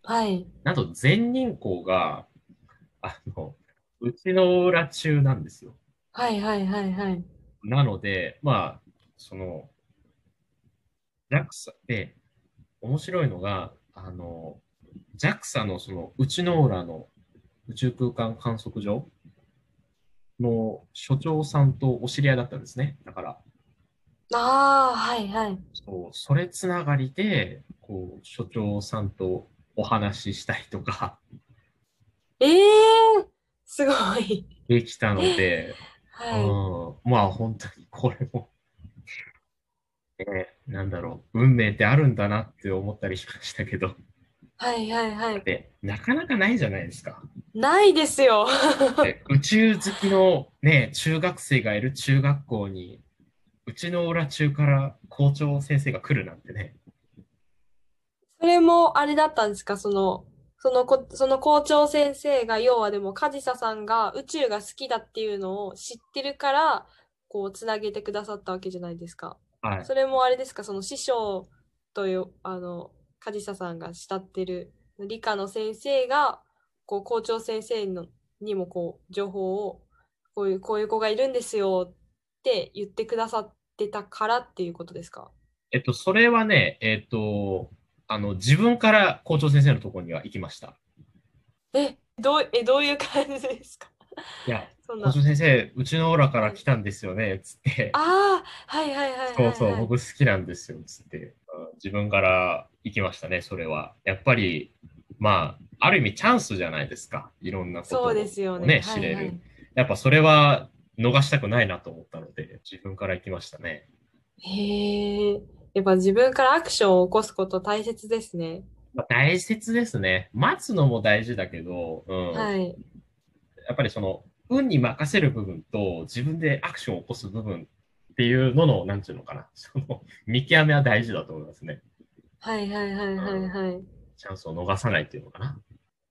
はい。なんと全人校が、あの、うちの裏中なんですよ。はいはいはいはい。なので、まあ、その、JAXA で、面白いのが、あの、JAXA のその、内之浦の宇宙空間観測所の所長さんとお知り合いだったんですね。だから、ああ、はいはい。そう、それつながりで、こう、所長さんとお話ししたりとかええー、すごい。できたので、はうん、まあ本当にこれも、ね、なんだろう、運命ってあるんだなって思ったりしましたけど、い。はいはいはい。で、なかなかないじゃないですか。ないですよ。で宇宙好きのね、中学生がいる中学校に、うちの裏中から校長先生が来るなんてね。それもあれだったんですか？その、そのこ、その校長先生が、要はでも、梶佐さんが宇宙が好きだっていうのを知ってるから、こう、つなげてくださったわけじゃないですか。はい。それもあれですか？その師匠という、あの、梶佐さんが慕ってる理科の先生が、こう、校長先生のにも、こう、情報を、こういう、こういう子がいるんですよって言ってくださってたからっていうことですか？えっと、それはね、えっと、あの、自分から校長先生のところには行きました。え、どう、え、どういう感じですか？いや、そん先生、うちの裏から来たんですよね、つって。ああ、はいはいはいはい、はい。そうそう、僕好きなんですよ、つって。うん自分から行きましたね、それは。やっぱり、まあ、ある意味チャンスじゃないですか。いろんなことをそうですよね。知れる。はいやっぱそれは逃したくないなと思ったので、自分から行きましたね。へえ。やっぱ自分からアクションを起こすこと大切ですね。まあ、大切ですね。待つのも大事だけど、うんはい。やっぱりその、運に任せる部分と自分でアクションを起こす部分っていうのの、なんていうのかな、その見極めは大事だと思いますね。はいはいはいはいはい。チャンスを逃さないっていうのかな。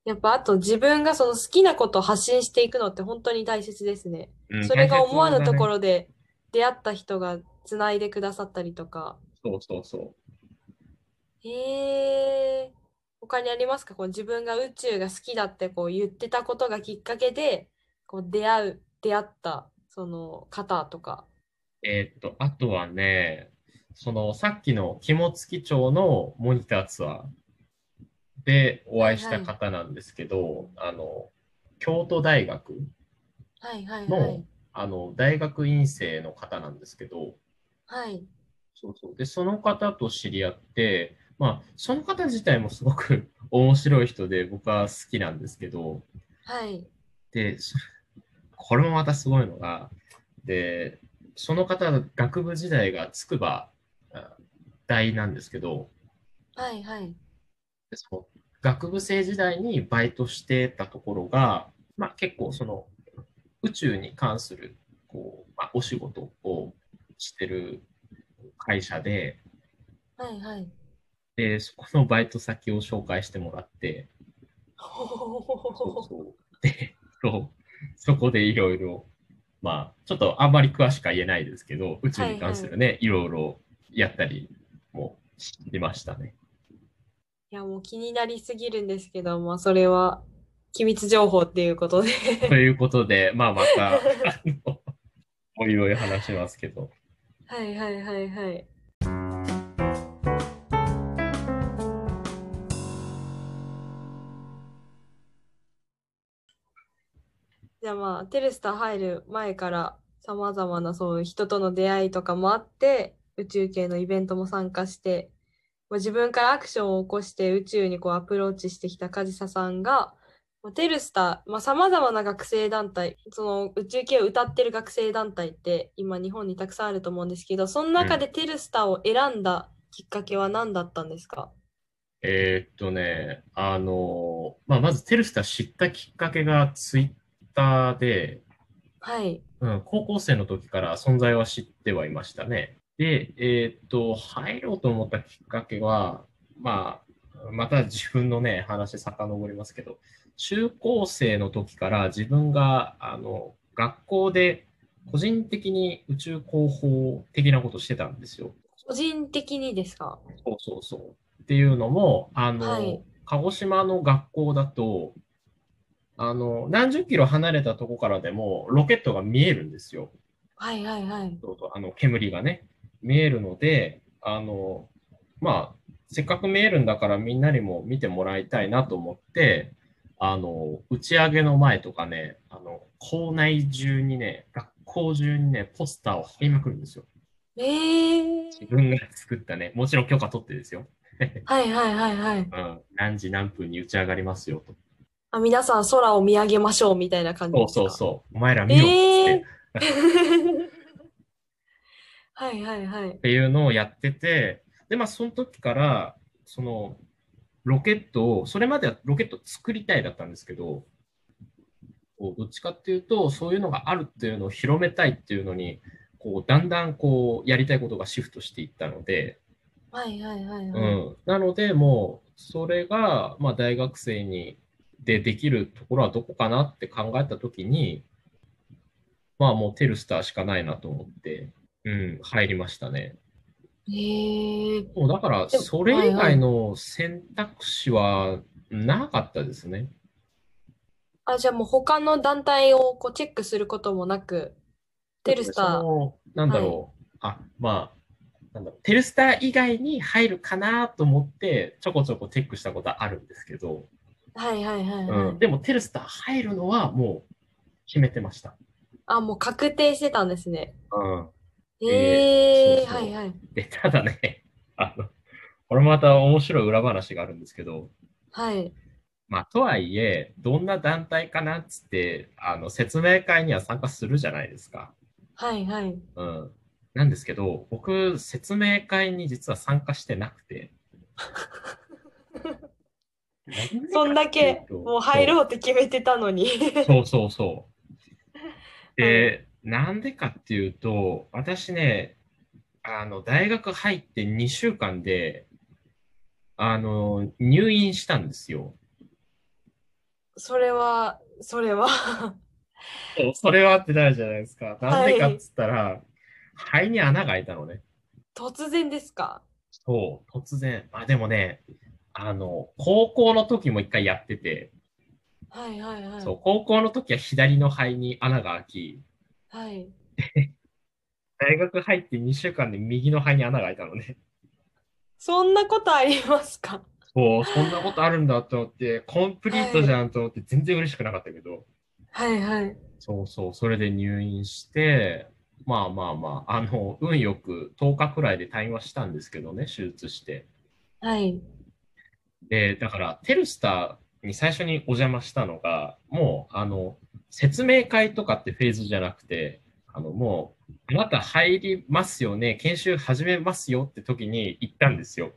やっぱあと自分がその好きなことを発信していくのって本当に大切ですね。うんそれが思わぬとこ。大ろで出会った人がつないでくださったりとか。そうそうそう。へえ。他にありますか？こう自分が宇宙が好きだってこう言ってたことがきっかけでこう出会う、出会ったその方とか。えーっと、あとはね、そのさっきの肝付町のモニターツアーでお会いした方なんですけど、あの、京都大学はいはいの、はい。あの、大学院生の方なんですけど、はい。そうそう。で、その方と知り合って、まあ、その方自体もすごく 面白い人で僕は好きなんですけど、はい。で、そこれもまたすごいのが、で、その方、学部時代が筑波あ大なんですけど、はいはい。でその学部生時代にバイトしてたところが、まあ、結構その宇宙に関するこう、まあ、お仕事をしてる会社で、はいはい。で、そこのバイト先を紹介してもらって、そうほほそう。で、そうそこでいろいろ、まあ、ちょっとあんまり詳しくは言えないですけど、宇宙に関するね、いろいろやったりもしましたね。いやもう気になりすぎるんですけど、まあそれは機密情報っていうことで。ということで、まあ、また、あの、おいおい話しますけど。はいはいはいはい。ゃあまあテレスター入る前からさまざまなそういう人との出会いとかもあって宇宙系のイベントも参加して、まあ、自分からアクションを起こして宇宙にこうアプローチしてきた梶佐さんがまあテルスター、まあ、様々な学生団体、その宇宙系を歌ってる学生団体って今日本にたくさんあると思うんですけど、その中でテルスターを選んだきっかけは何だったんですか？えーっとね、あの、まあ、まずテルスター知ったきっかけがツイッターで、はい。うん、高校生の時から存在は知ってはいましたね。で、えーっと、入ろうと思ったきっかけは、まあ、また自分のね、話遡りますけど、中高生の時から自分が、あの、学校で個人的に宇宙広報的なことしてたんですよ。個人的にですか？そうそうそう。っていうのも、あの、はい鹿児島の学校だと、あの、何十キロ離れたとこからでもロケットが見えるんですよ。はいはいはい。そうそうあの、煙がね、見えるので、あの、まあ、せっかく見えるんだからみんなにも見てもらいたいなと思って、あの、打ち上げの前とかね、あの、校内中にね、学校中にね、ポスターを貼りまくるんですよ。えー。自分が作ったね、もちろん許可取ってですよ。はいはいはいはい。うん、何時何分に打ち上がりますよと。あ、皆さん空を見上げましょうみたいな感じそうですか？そうそう。お前ら見ろっつって、えー はいはいはいっ。ていうのをやってて、で、まあ、その時から、その、ロケットを、それまではロケット作りたいだったんですけど、こうどっちかっていうと、そういうのがあるっていうのを広めたいっていうのに、こう、だんだんこう、やりたいことがシフトしていったので、はいはいはいはい。うん。なので、もう、それが、まあ、大学生に、でできるところはどこかなって考えたときに、まあ、もうテルスターしかないなと思って、うん、入りましたね。へー。もうだから、それ以外の選択肢はなかったですね。あ、じゃあもう他の団体をこうチェックすることもなく、テルスター。なんだろう。あ、まあ、なんだ。テルスター以外に入るかなと思って、ちょこちょこチェックしたことはあるんですけど、はいはいはいはい。うん、でもテルスター入るのはもう決めてました。あ、もう確定してたんですね。うん。えー、そうそうはいはい。で、ただね、あの、これまた面白い裏話があるんですけど、はい。まあ、とはいえ、どんな団体かなっつって、あの、説明会には参加するじゃないですか。はいはい。うん。なんですけど、僕、説明会に実は参加してなくて。そんだけもう入ろうって決めてたのに。そうそうそう。で、なんでかっていうと、私ね、あの、大学入って2週間で、あの、入院したんですよ。それは、それはそれはってなるじゃないですか。なんでかっつったら、肺に穴が開いたのね。突然ですか？そう、突然。あ、でもね、あの、高校の時も一回やってて、はいはいはい。そう、高校の時は左の肺に穴が開き、はい。大学入って2週間で右の肺に穴が開いたのね。そんなことありますか？そう、そんなことあるんだと思って、コンプリートじゃんと思って全然嬉しくなかったけど、はいはい。そうそう、それで入院して、まあまあまあ、あの、運よく10日くらいで退院はしたんですけどね、手術して。はい。で、だから、テルスターに最初にお邪魔したのが、もう、あの、説明会とかってフェーズじゃなくて、あの、もう、あなた入りますよね、研修始めますよって時に行ったんですよ。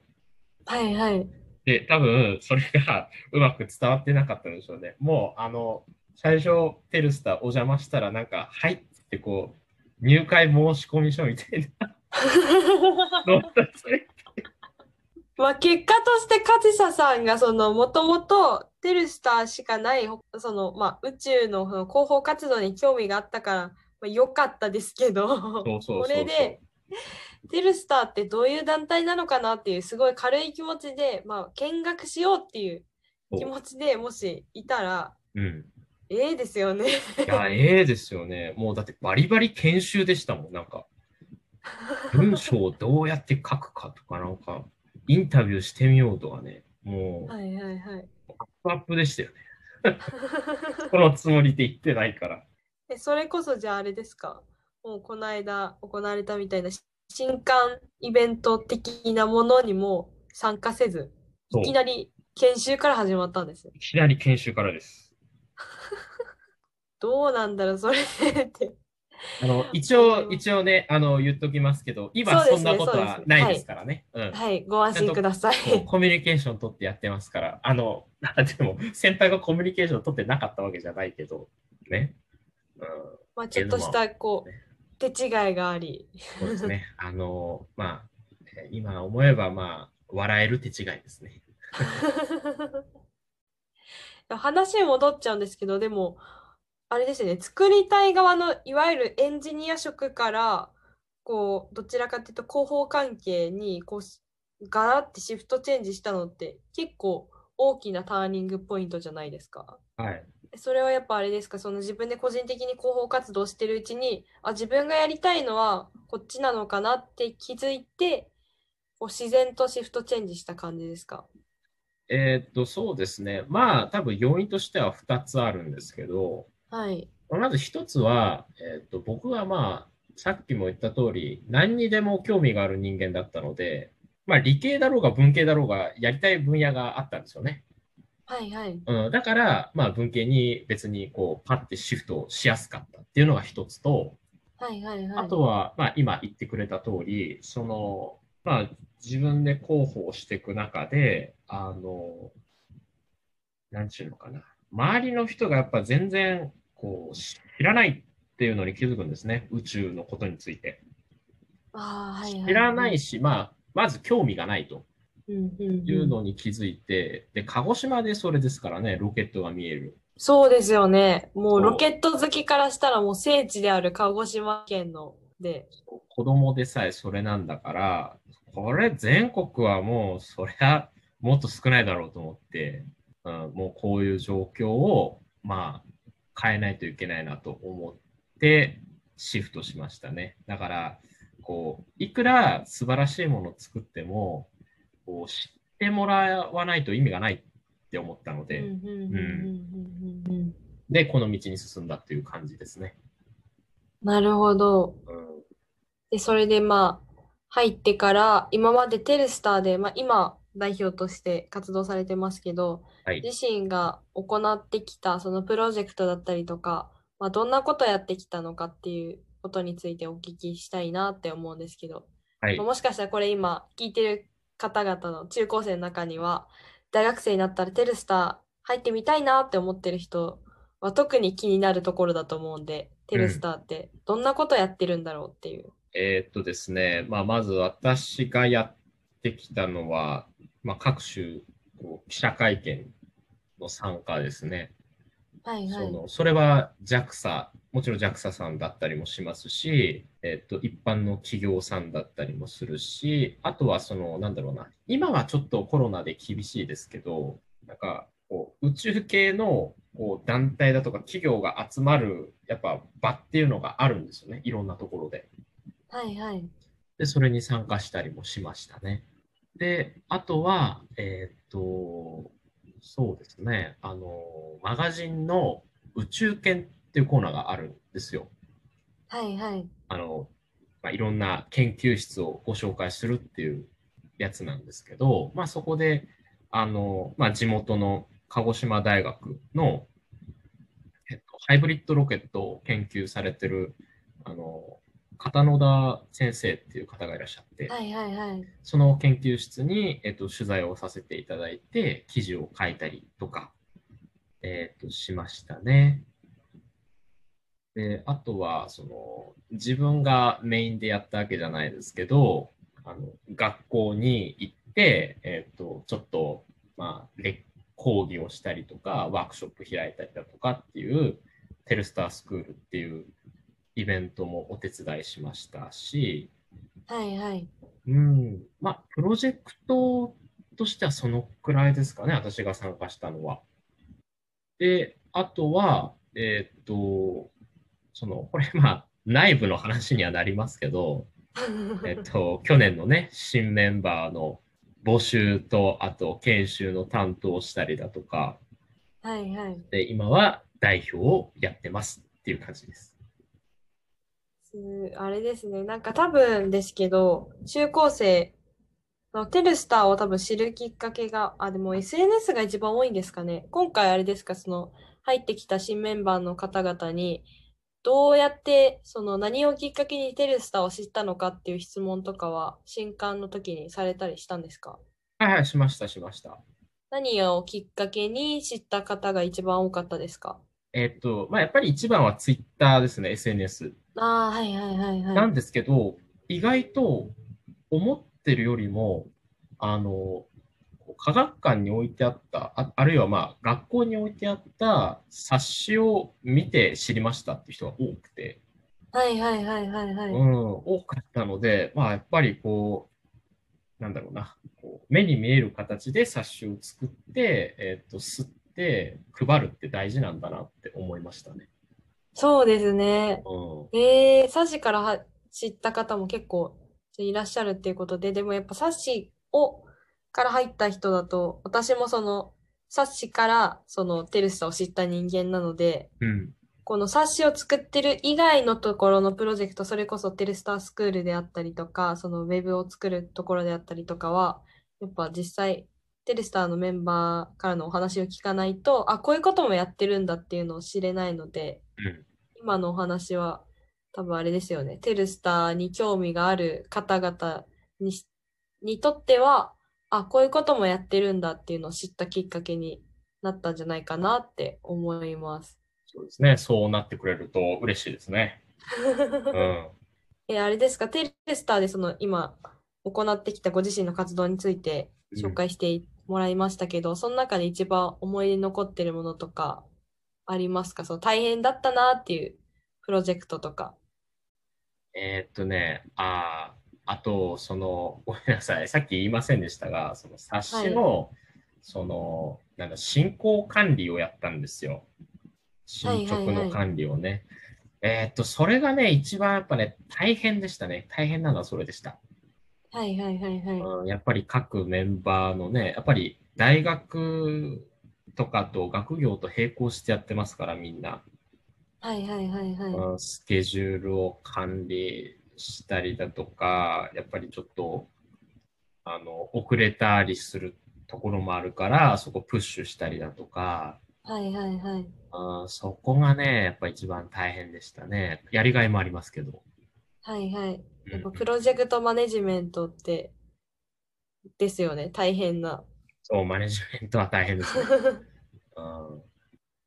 はいはい。で、多分、それが うまく伝わってなかったんでしょうね。もう、あの、最初、テルスターお邪魔したら、なんか、はいってこう、入会申し込み書みたいなのそれまあ結果として勝久さんがそのもともとテルスターしかないほそのまあ宇宙のその広報活動に興味があったから、まあ、良かったですけどこれでテルスターってどういう団体なのかなっていうすごい軽い気持ちで、まあ、見学しようっていう気持ちでもしいたらうん。ええですよね。いや、ええですよね。もうだってバリバリ研修でしたもん、なんか。文章をどうやって書くかとか、なんか、インタビューしてみようとかね。もう、はいはいはい。アップアップでしたよね。このつもりで言ってないから。えそれこそじゃああれですか？もうこの間行われたみたいなし新刊イベント的なものにも参加せずいきなり研修から始まったんですよ。いきなり研修からです。どうなんだろうそれでって。あの、一応、一応ね、あの、言っときますけど、今そんなことはないですからね。うん。はい、ご安心ください。コミュニケーション取ってやってますから、あの、でも、先輩がコミュニケーション取ってなかったわけじゃないけど、ね。うん、まあちょっとしたこねう手違いがあり。そうですね。あの、まあ、えー今思えば、まあ、笑える手違いですね。話に戻っちゃうんですけどでもあれですね作りたい側のいわゆるエンジニア職からこうどちらかというと広報関係にこうガラッてシフトチェンジしたのって結構大きなターニングポイントじゃないですか。はい。それはやっぱあれですか？その自分で個人的に広報活動してるうちにあ自分がやりたいのはこっちなのかなって気づいてこう自然とシフトチェンジした感じですか？えーっと、そうですね。まあ、多分要因としては2つあるんですけど、はい。まず1つは、えーっと、僕はまあ、さっきも言った通り、何にでも興味がある人間だったので、まあ、理系だろうが文系だろうが、やりたい分野があったんですよね。はいはい。うん、だから、まあ、文系に別にこう、パッてシフトしやすかったっていうのが1つと、はいはいはい。あとは、まあ、今言ってくれた通り、その、まあ、自分で広報していく中で、あの、なんちゅうのかな。周りの人がやっぱ全然、こう、知らないっていうのに気づくんですね。宇宙のことについて。ああ、はいはい。知らないし、まあ、まず興味がないというのに気づいて、で、鹿児島でそれですからね、ロケットが見える。そうですよね。もうロケット好きからしたらもう聖地である鹿児島県ので。子供でさえそれなんだから、これ全国はもうそりゃもっと少ないだろうと思って、うん、もうこういう状況をまあ変えないといけないなと思ってシフトしましたね。だから、こう、いくら素晴らしいものを作っても、こう知ってもらわないと意味がないって思ったので、で、この道に進んだっていう感じですね。なるほど。うんで、それでまあ、入ってから、今までテルスターで、まあ今、代表として活動されてますけど、はい。自身が行ってきたそのプロジェクトだったりとか、まあ、どんなことやってきたのかっていうことについてお聞きしたいなって思うんですけど、はいまあ。もしかしたらこれ今聞いてる方々の中高生の中には大学生になったらテルスター入ってみたいなって思ってる人は特に気になるところだと思うんでテルスターってどんなことやってるんだろうっていう。えーっとですね、まあ、まず私がやってきたのは、まあ、各種こう記者会見の参加ですね。はいはい。そのそれは JAXA、もちろん JAXA さんだったりもしますし、えっと、一般の企業さんだったりもするし、あとはその、なんだろうな、今はちょっとコロナで厳しいですけど、なんかこう宇宙系のこう団体だとか企業が集まるやっぱ場っていうのがあるんですよね、いろんなところで。はいはい。で、それに参加したりもしましたね。で、あとは、えーっと、そうですね、あの、マガジンの宇宙犬っていうコーナーがあるんですよ。はいはい。あの、まあ、いろんな研究室をご紹介するっていうやつなんですけど、まあ、そこで、あの、まあ、地元の鹿児島大学の、えっと、ハイブリッドロケットを研究されてる、あの、片野田先生っていう方がいらっしゃって、はいはいはい。その研究室に、えっと、取材をさせていただいて、記事を書いたりとか、えっと、しましたね。で、あとは、その、自分がメインでやったわけじゃないですけど、あの、学校に行って、えっと、ちょっと、まあ、レ講義をしたりとか、ワークショップ開いたりだとかっていう、テルスタースクールっていうイベントもお手伝いしましたし、はいはい。うん、まあ、プロジェクトとしてはそのくらいですかね、私が参加したのは。で、あとは、えーっと、その、これ、まあ、内部の話にはなりますけど、えっと、去年のね、新メンバーの募集と、あと、研修の担当をしたりだとか、はいはい。で、今は代表をやってますっていう感じです。すあれですね。なんか多分ですけど、中高生のテルスターを多分知るきっかけが、あ、でも SNS が一番多いんですかね。今回あれですか、その入ってきた新メンバーの方々に、どうやって、その何をきっかけにテルスターを知ったのかっていう質問とかは、新刊の時にされたりしたんですか？はいはい、しました、しました。何をきっかけに知った方が一番多かったですか？えっと、まあ、やっぱり一番はツイッターですね、SNS。ああ、はいはいはいは。ないんですけど、意外と思ってるよりも、あの、科学館に置いてあった、ああるいはまあ学校に置いてあった冊子を見て知りましたっていう人が多くて、はいはいはいはいはい。うん、多かったので、まあやっぱりこう、なんだろうな、こう目に見える形で冊子を作って、えっと、吸って配るって大事なんだなって思いましたね。そうですね。うん。えー、サッシからは知った方も結構いらっしゃるっていうことで、でもやっぱサッシをから入った人だと、私もそのサッシからそのテルスタを知った人間なので、うん。この冊子を作ってる以外のところのプロジェクト、それこそテルスタースクールであったりとか、そのウェブを作るところであったりとかは、やっぱ実際、テルスターのメンバーからのお話を聞かないと、あ、こういうこともやってるんだっていうのを知れないので、うん。今のお話は多分あれですよね。テルスターに興味がある方々にしにとっては、あ、こういうこともやってるんだっていうのを知ったきっかけになったんじゃないかなって思います。そうですね。そうなってくれると嬉しいですね。うん。え、あれですか、テレスターでその今行ってきたご自身の活動について紹介してもらいましたけど、その中で一番思い出に残ってるものとかありますか？その大変だったなっていうプロジェクトとか。えーっとね、ああ、あと、その、ごめんなさい、さっき言いませんでしたが、その冊子の、その、なんだ、進行管理をやったんですよ。進捗の管理をね。えーっと、それがね、一番やっぱね、大変でしたね。大変なのはそれでした。はいはいはいはい。うん、やっぱり各メンバーのね、やっぱり大学とかと学業と並行してやってますから、みんな。はいはいはいはい。うんスケジュールを管理したりだとか、やっぱりちょっと、あの、遅れたりするところもあるから、そこプッシュしたりだとか、はいはいはい。うんそこがね、やっぱ一番大変でしたね。やりがいもありますけど。はいはい。やっぱうんプロジェクトマネジメントって、ですよね。大変な。そう、マネジメントは大変ですね。うん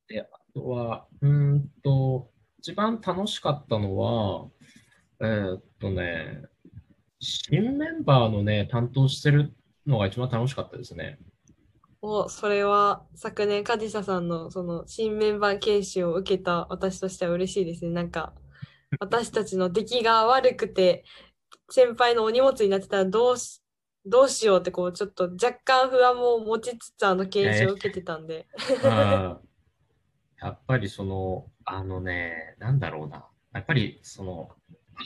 で、あとは、うーんと、一番楽しかったのは、えーっとね、新メンバーのね、担当してるのが一番楽しかったですね。お、それは昨年、カジサさんのその新メンバー研修を受けた私としては嬉しいですね。なんか、私たちの出来が悪くて、先輩のお荷物になってたらどうし、どうしようってこう、ちょっと若干不安も持ちつつあの研修を受けてたんで。やっぱりその、あのね、なんだろうな。やっぱりその、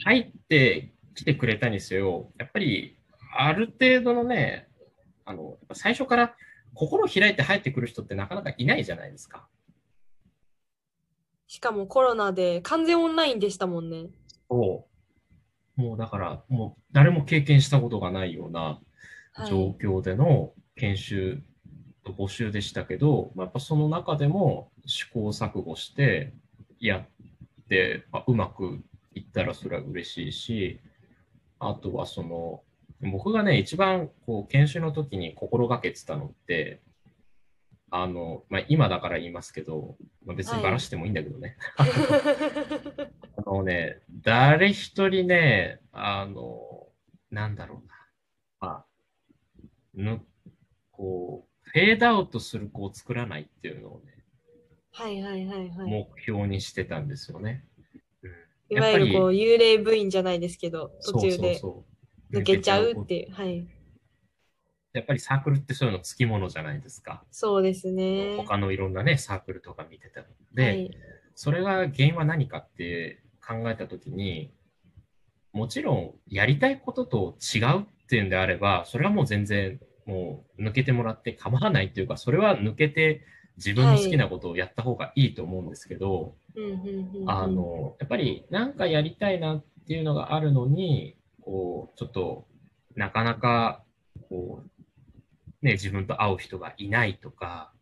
入ってきてくれたにせよ、やっぱりある程度のね、あの、最初から心を開いて入ってくる人ってなかなかいないじゃないですか。しかもコロナで完全オンラインでしたもんね。そう。もうだから、もう誰も経験したことがないようなはい。状況での研修と募集でしたけど、まあやっぱその中でも試行錯誤してやって、まあ、うまくいったらそれは嬉しいし、あとはその、僕がね、一番こう研修の時に心がけてたのって、あの、まあ、今だから言いますけど、まあ、別にばらしてもいいんだけどね。あのね、誰一人ね、あの、なんだろうな。まあ、ぬ、こう、フェードアウトする子を作らないっていうのをね、はいはいはいはい。目標にしてたんですよね。うんいわゆるこう幽霊部員じゃないですけど、途中で抜けちゃうっていう。はい。やっぱりサークルってそういうのつきものじゃないですか。そうですね。他のいろんなね、サークルとか見てたので、はい。それが原因は何かって考えたときに、もちろんやりたいことと違うっていうんであれば、それはもう全然もう抜けてもらって構わないっていうか、それは抜けて自分の好きなことをやった方がいいと思うんですけど、あの、やっぱりなんかやりたいなっていうのがあるのに、こう、ちょっとなかなか、こう、ね、自分と会う人がいないとか、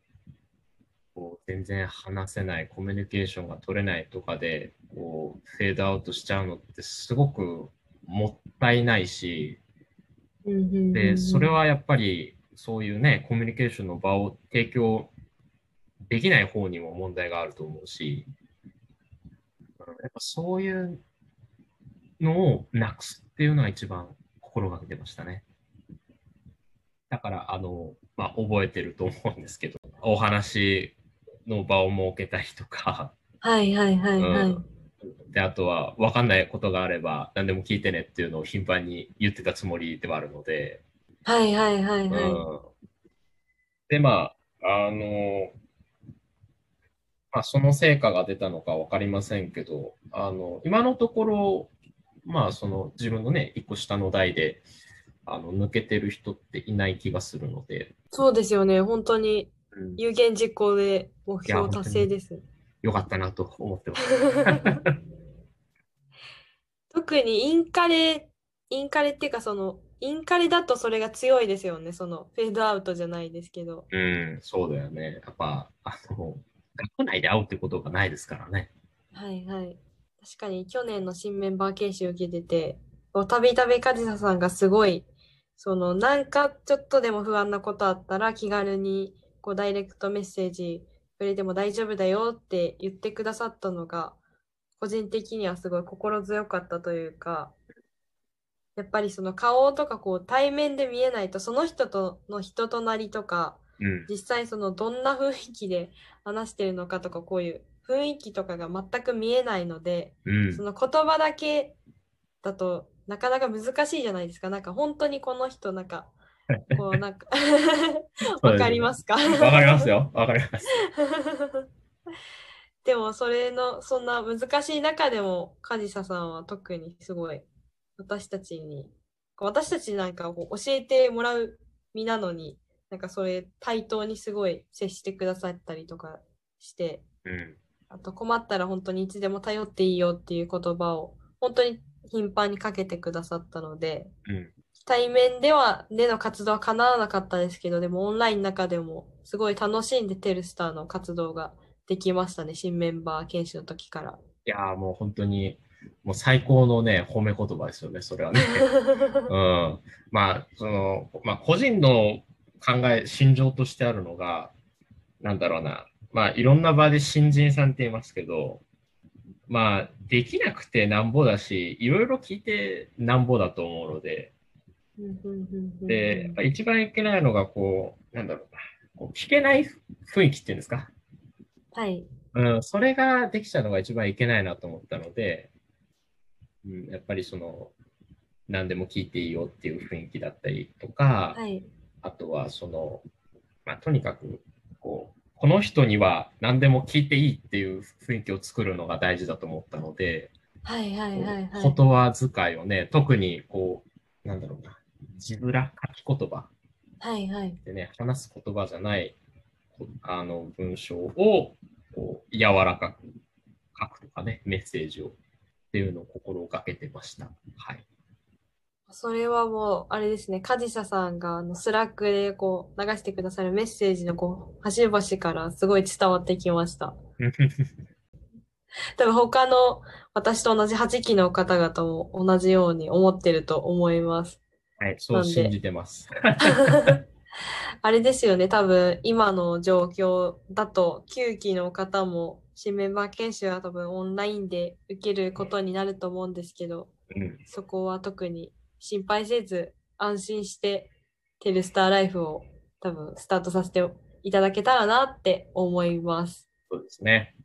こう全然話せない、コミュニケーションが取れないとかで、こう、フェードアウトしちゃうのってすごくもったいないし、うんうんうんうんで、それはやっぱりそういうね、コミュニケーションの場を提供できない方にも問題があると思うし、うんやっぱそういうのをなくすっていうのが一番心がけてましたね。だから、あの、まあ、覚えてると思うんですけど、お話の場を設けたりとか、はいはいはいはい。うんで、あとは分かんないことがあれば何でも聞いてねっていうのを頻繁に言ってたつもりではあるので、はいはいはいはい。うんで、まあ、あの、まあ、その成果が出たのか分かりませんけど、あの、今のところ、まあ、その自分のね、一個下の代で、あの、抜けてる人っていない気がするので、そうですよね。本当にうん有言実行で目標達成です。よかったなと思ってます。特にインカレ、インカレっていうかその、インカレだとそれが強いですよね。その、フェードアウトじゃないですけど。うん、そうだよね。やっぱ、あの、学内で会うってことがないですからね。はいはい。確かに去年の新メンバー研修受けてて、たびたびカジサさんがすごい、そのなんかちょっとでも不安なことあったら気軽にこうダイレクトメッセージくれても大丈夫だよって言ってくださったのが、個人的にはすごい心強かったというか、やっぱりその顔とかこう対面で見えないとその人との人となりとか、うん。実際そのどんな雰囲気で 話してるのかとかこういう雰囲気とかが全く見えないので、うんそ。の言葉だけだとなかなか難しいじゃないですか。なんか本当にこの人なんか こうなんかわかりますか？わかりますよ。わかります。でもそれのそんな難しい中でもカジサさんは特にすごい私たちに私たちなんかこう教えてもらう身なのになんかそれ対等にすごい接してくださったりとかしてうん。あと困ったら本当にいつでも頼っていいよっていう言葉を本当に頻繁にかけてくださったのでうん。対面ではでの活動は叶わなかったですけどでもオンラインの中でもすごい楽しんでテルスターの活動ができましたね新メンバー研修の時から。いやーもう本当に、もう最高のね、褒め言葉ですよね、それはね。うん。まあ、その、まあ、個人の考え、心情としてあるのが、なんだろうな。まあ、いろんな場で新人さんって言いますけど、まあ、できなくてなんぼだし、いろいろ聞いてなんぼだと思うので、で、やっぱ一番いけないのが、こう、なんだろうな、こう聞けない雰囲気っていうんですか？はい。うん、それができちゃうのが一番いけないなと思ったので、うん、やっぱりその、何でも聞いていいよっていう雰囲気だったりとか、はい。あとはその、まあ、とにかく、こう、この人には何でも聞いていいっていう雰囲気を作るのが大事だと思ったので、はいはいはいはい。言葉遣いをね、特にこう、なんだろうな、字面、書き言葉はいはい。でね、話す言葉じゃないこあの文章をこう柔らかく書くとかね、メッセージをっていうのを心がけてました。はい。それはもう、あれですね、カジサさんがあの Slack でこう流してくださるメッセージのこう、端々からすごい伝わってきました。多分他の私と同じ8期の方々も同じように思ってると思います。はい、そう信じてます。あれですよね、多分今の状況だと9期の方も新メンバー研修は多分オンラインで受けることになると思うんですけど、うん、そこは特に心配せず安心してテルスターライフを多分スタートさせていただけたらなって思います。そうですね。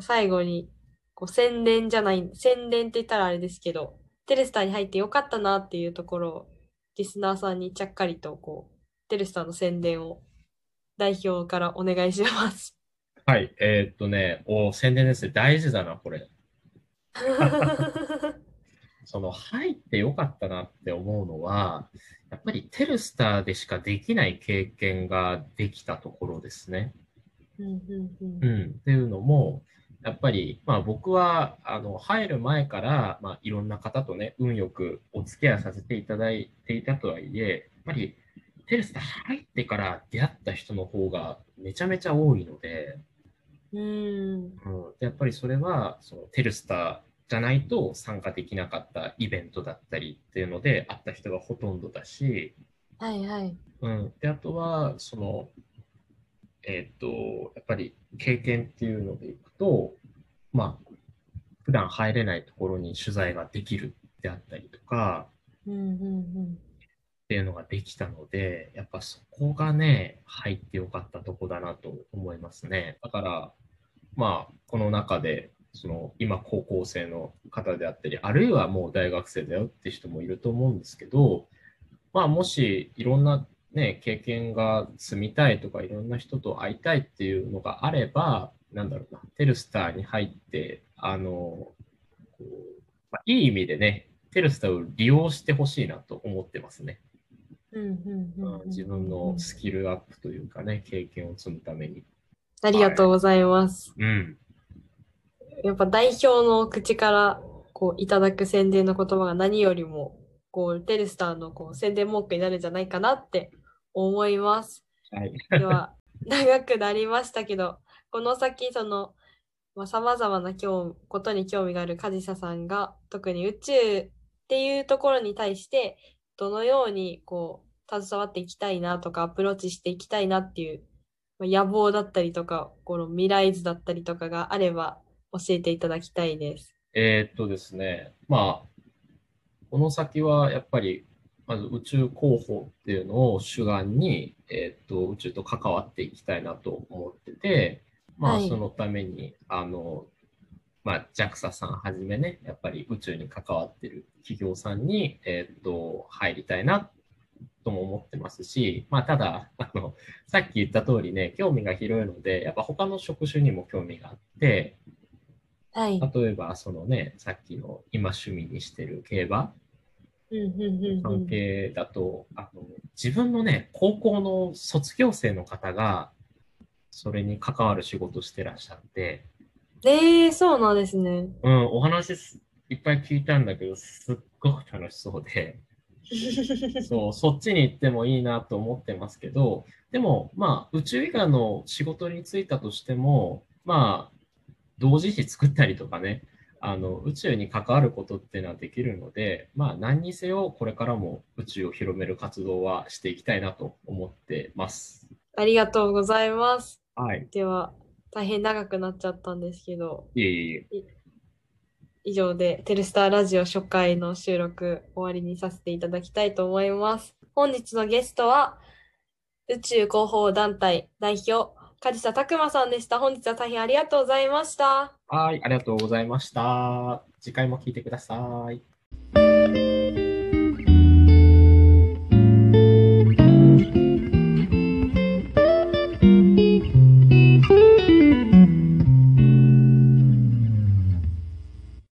最後にこう宣伝じゃない、宣伝って言ったらあれですけど、テルスターに入ってよかったなっていうところをリスナーさんにちゃっかりとこう、テルスターの宣伝を代表からお願いします。はい、えーっとね、お宣伝ですね。大事だな、これ。その入ってよかったなって思うのは、やっぱりテルスターでしかできない経験ができたところですね。うんうんうんうん、っていうのも、やっぱり、まあ、僕はあの入る前から、まあ、いろんな方とね、運よくお付き合いさせていただいていたとはいえ、やっぱりテルスター入ってから出会った人の方がめちゃめちゃ多いので、うん。うん、でやっぱりそれはそのテルスターじゃないと参加できなかったイベントだったりっていうので会った人がほとんどだし、はいはい。うん、であとはそのえっ、とやっぱり経験っていうのでいくとまあ普段入れないところに取材ができるであったりとかうんうんうん。っていうのができたのでやっぱそこがね入ってよかったとこだなと思いますね。だからまあこの中でその今高校生の方であったりあるいはもう大学生だよって人もいると思うんですけどまあもしいろんなね経験が積みたいとかいろんな人と会いたいっていうのがあればなんだろうなテルスターに入ってあのこう、まあ、いい意味でねテルスターを利用してほしいなと思ってますね。自分のスキルアップというかね、経験を積むために。ありがとうございます。うん。やっぱ代表の口からこういただく宣伝の言葉が何よりもこうテルスターのこう宣伝文句になるんじゃないかなって思います。はい。では長くなりましたけど この先そのさまざ、まな興ことに興味があるカジサさんが特に宇宙っていうところに対してどのようにこう携わっていきたいなとかアプローチしていきたいなっていうまあ野望だったりとかこの未来図だったりとかがあれば教えていただきたいです。えーっとですね、まあ、この先はやっぱり、まず宇宙広報っていうのを主眼に、えーっと、宇宙と関わっていきたいなと思ってて、まあ、はいそのために、あの、まあ、JAXA さんはじめね、やっぱり宇宙に関わってる企業さんに、えーっと、入りたいなとも思ってますし、まあ、ただ、あの、さっき言った通りね、興味が広いので、やっぱ他の職種にも興味があって、はい。例えば、そのね、さっきの今趣味にしてる競馬関係だと、あの自分のね、高校の卒業生の方が、それに関わる仕事してらっしゃって、えー、そうなんですね。うん、お話すいっぱい聞いたんだけど、すっごく楽しそうで、そう、そっちに行ってもいいなと思ってますけど、でも、まあ、宇宙以外の仕事に就いたとしても、まあ、同時誌作ったりとかね、あの宇宙に関わることっていうのはできるので、まあ、何にせよこれからも宇宙を広める活動はしていきたいなと思ってます。ありがとうございます。はい。では、大変長くなっちゃったんですけど、いえいえいえ。以上でテルスターラジオ初回の収録終わりにさせていただきたいと思います。本日のゲストは宇宙広報団体代表、梶田拓馬さんでした。本日は大変ありがとうございました。はい、ありがとうございました。次回も聞いてください。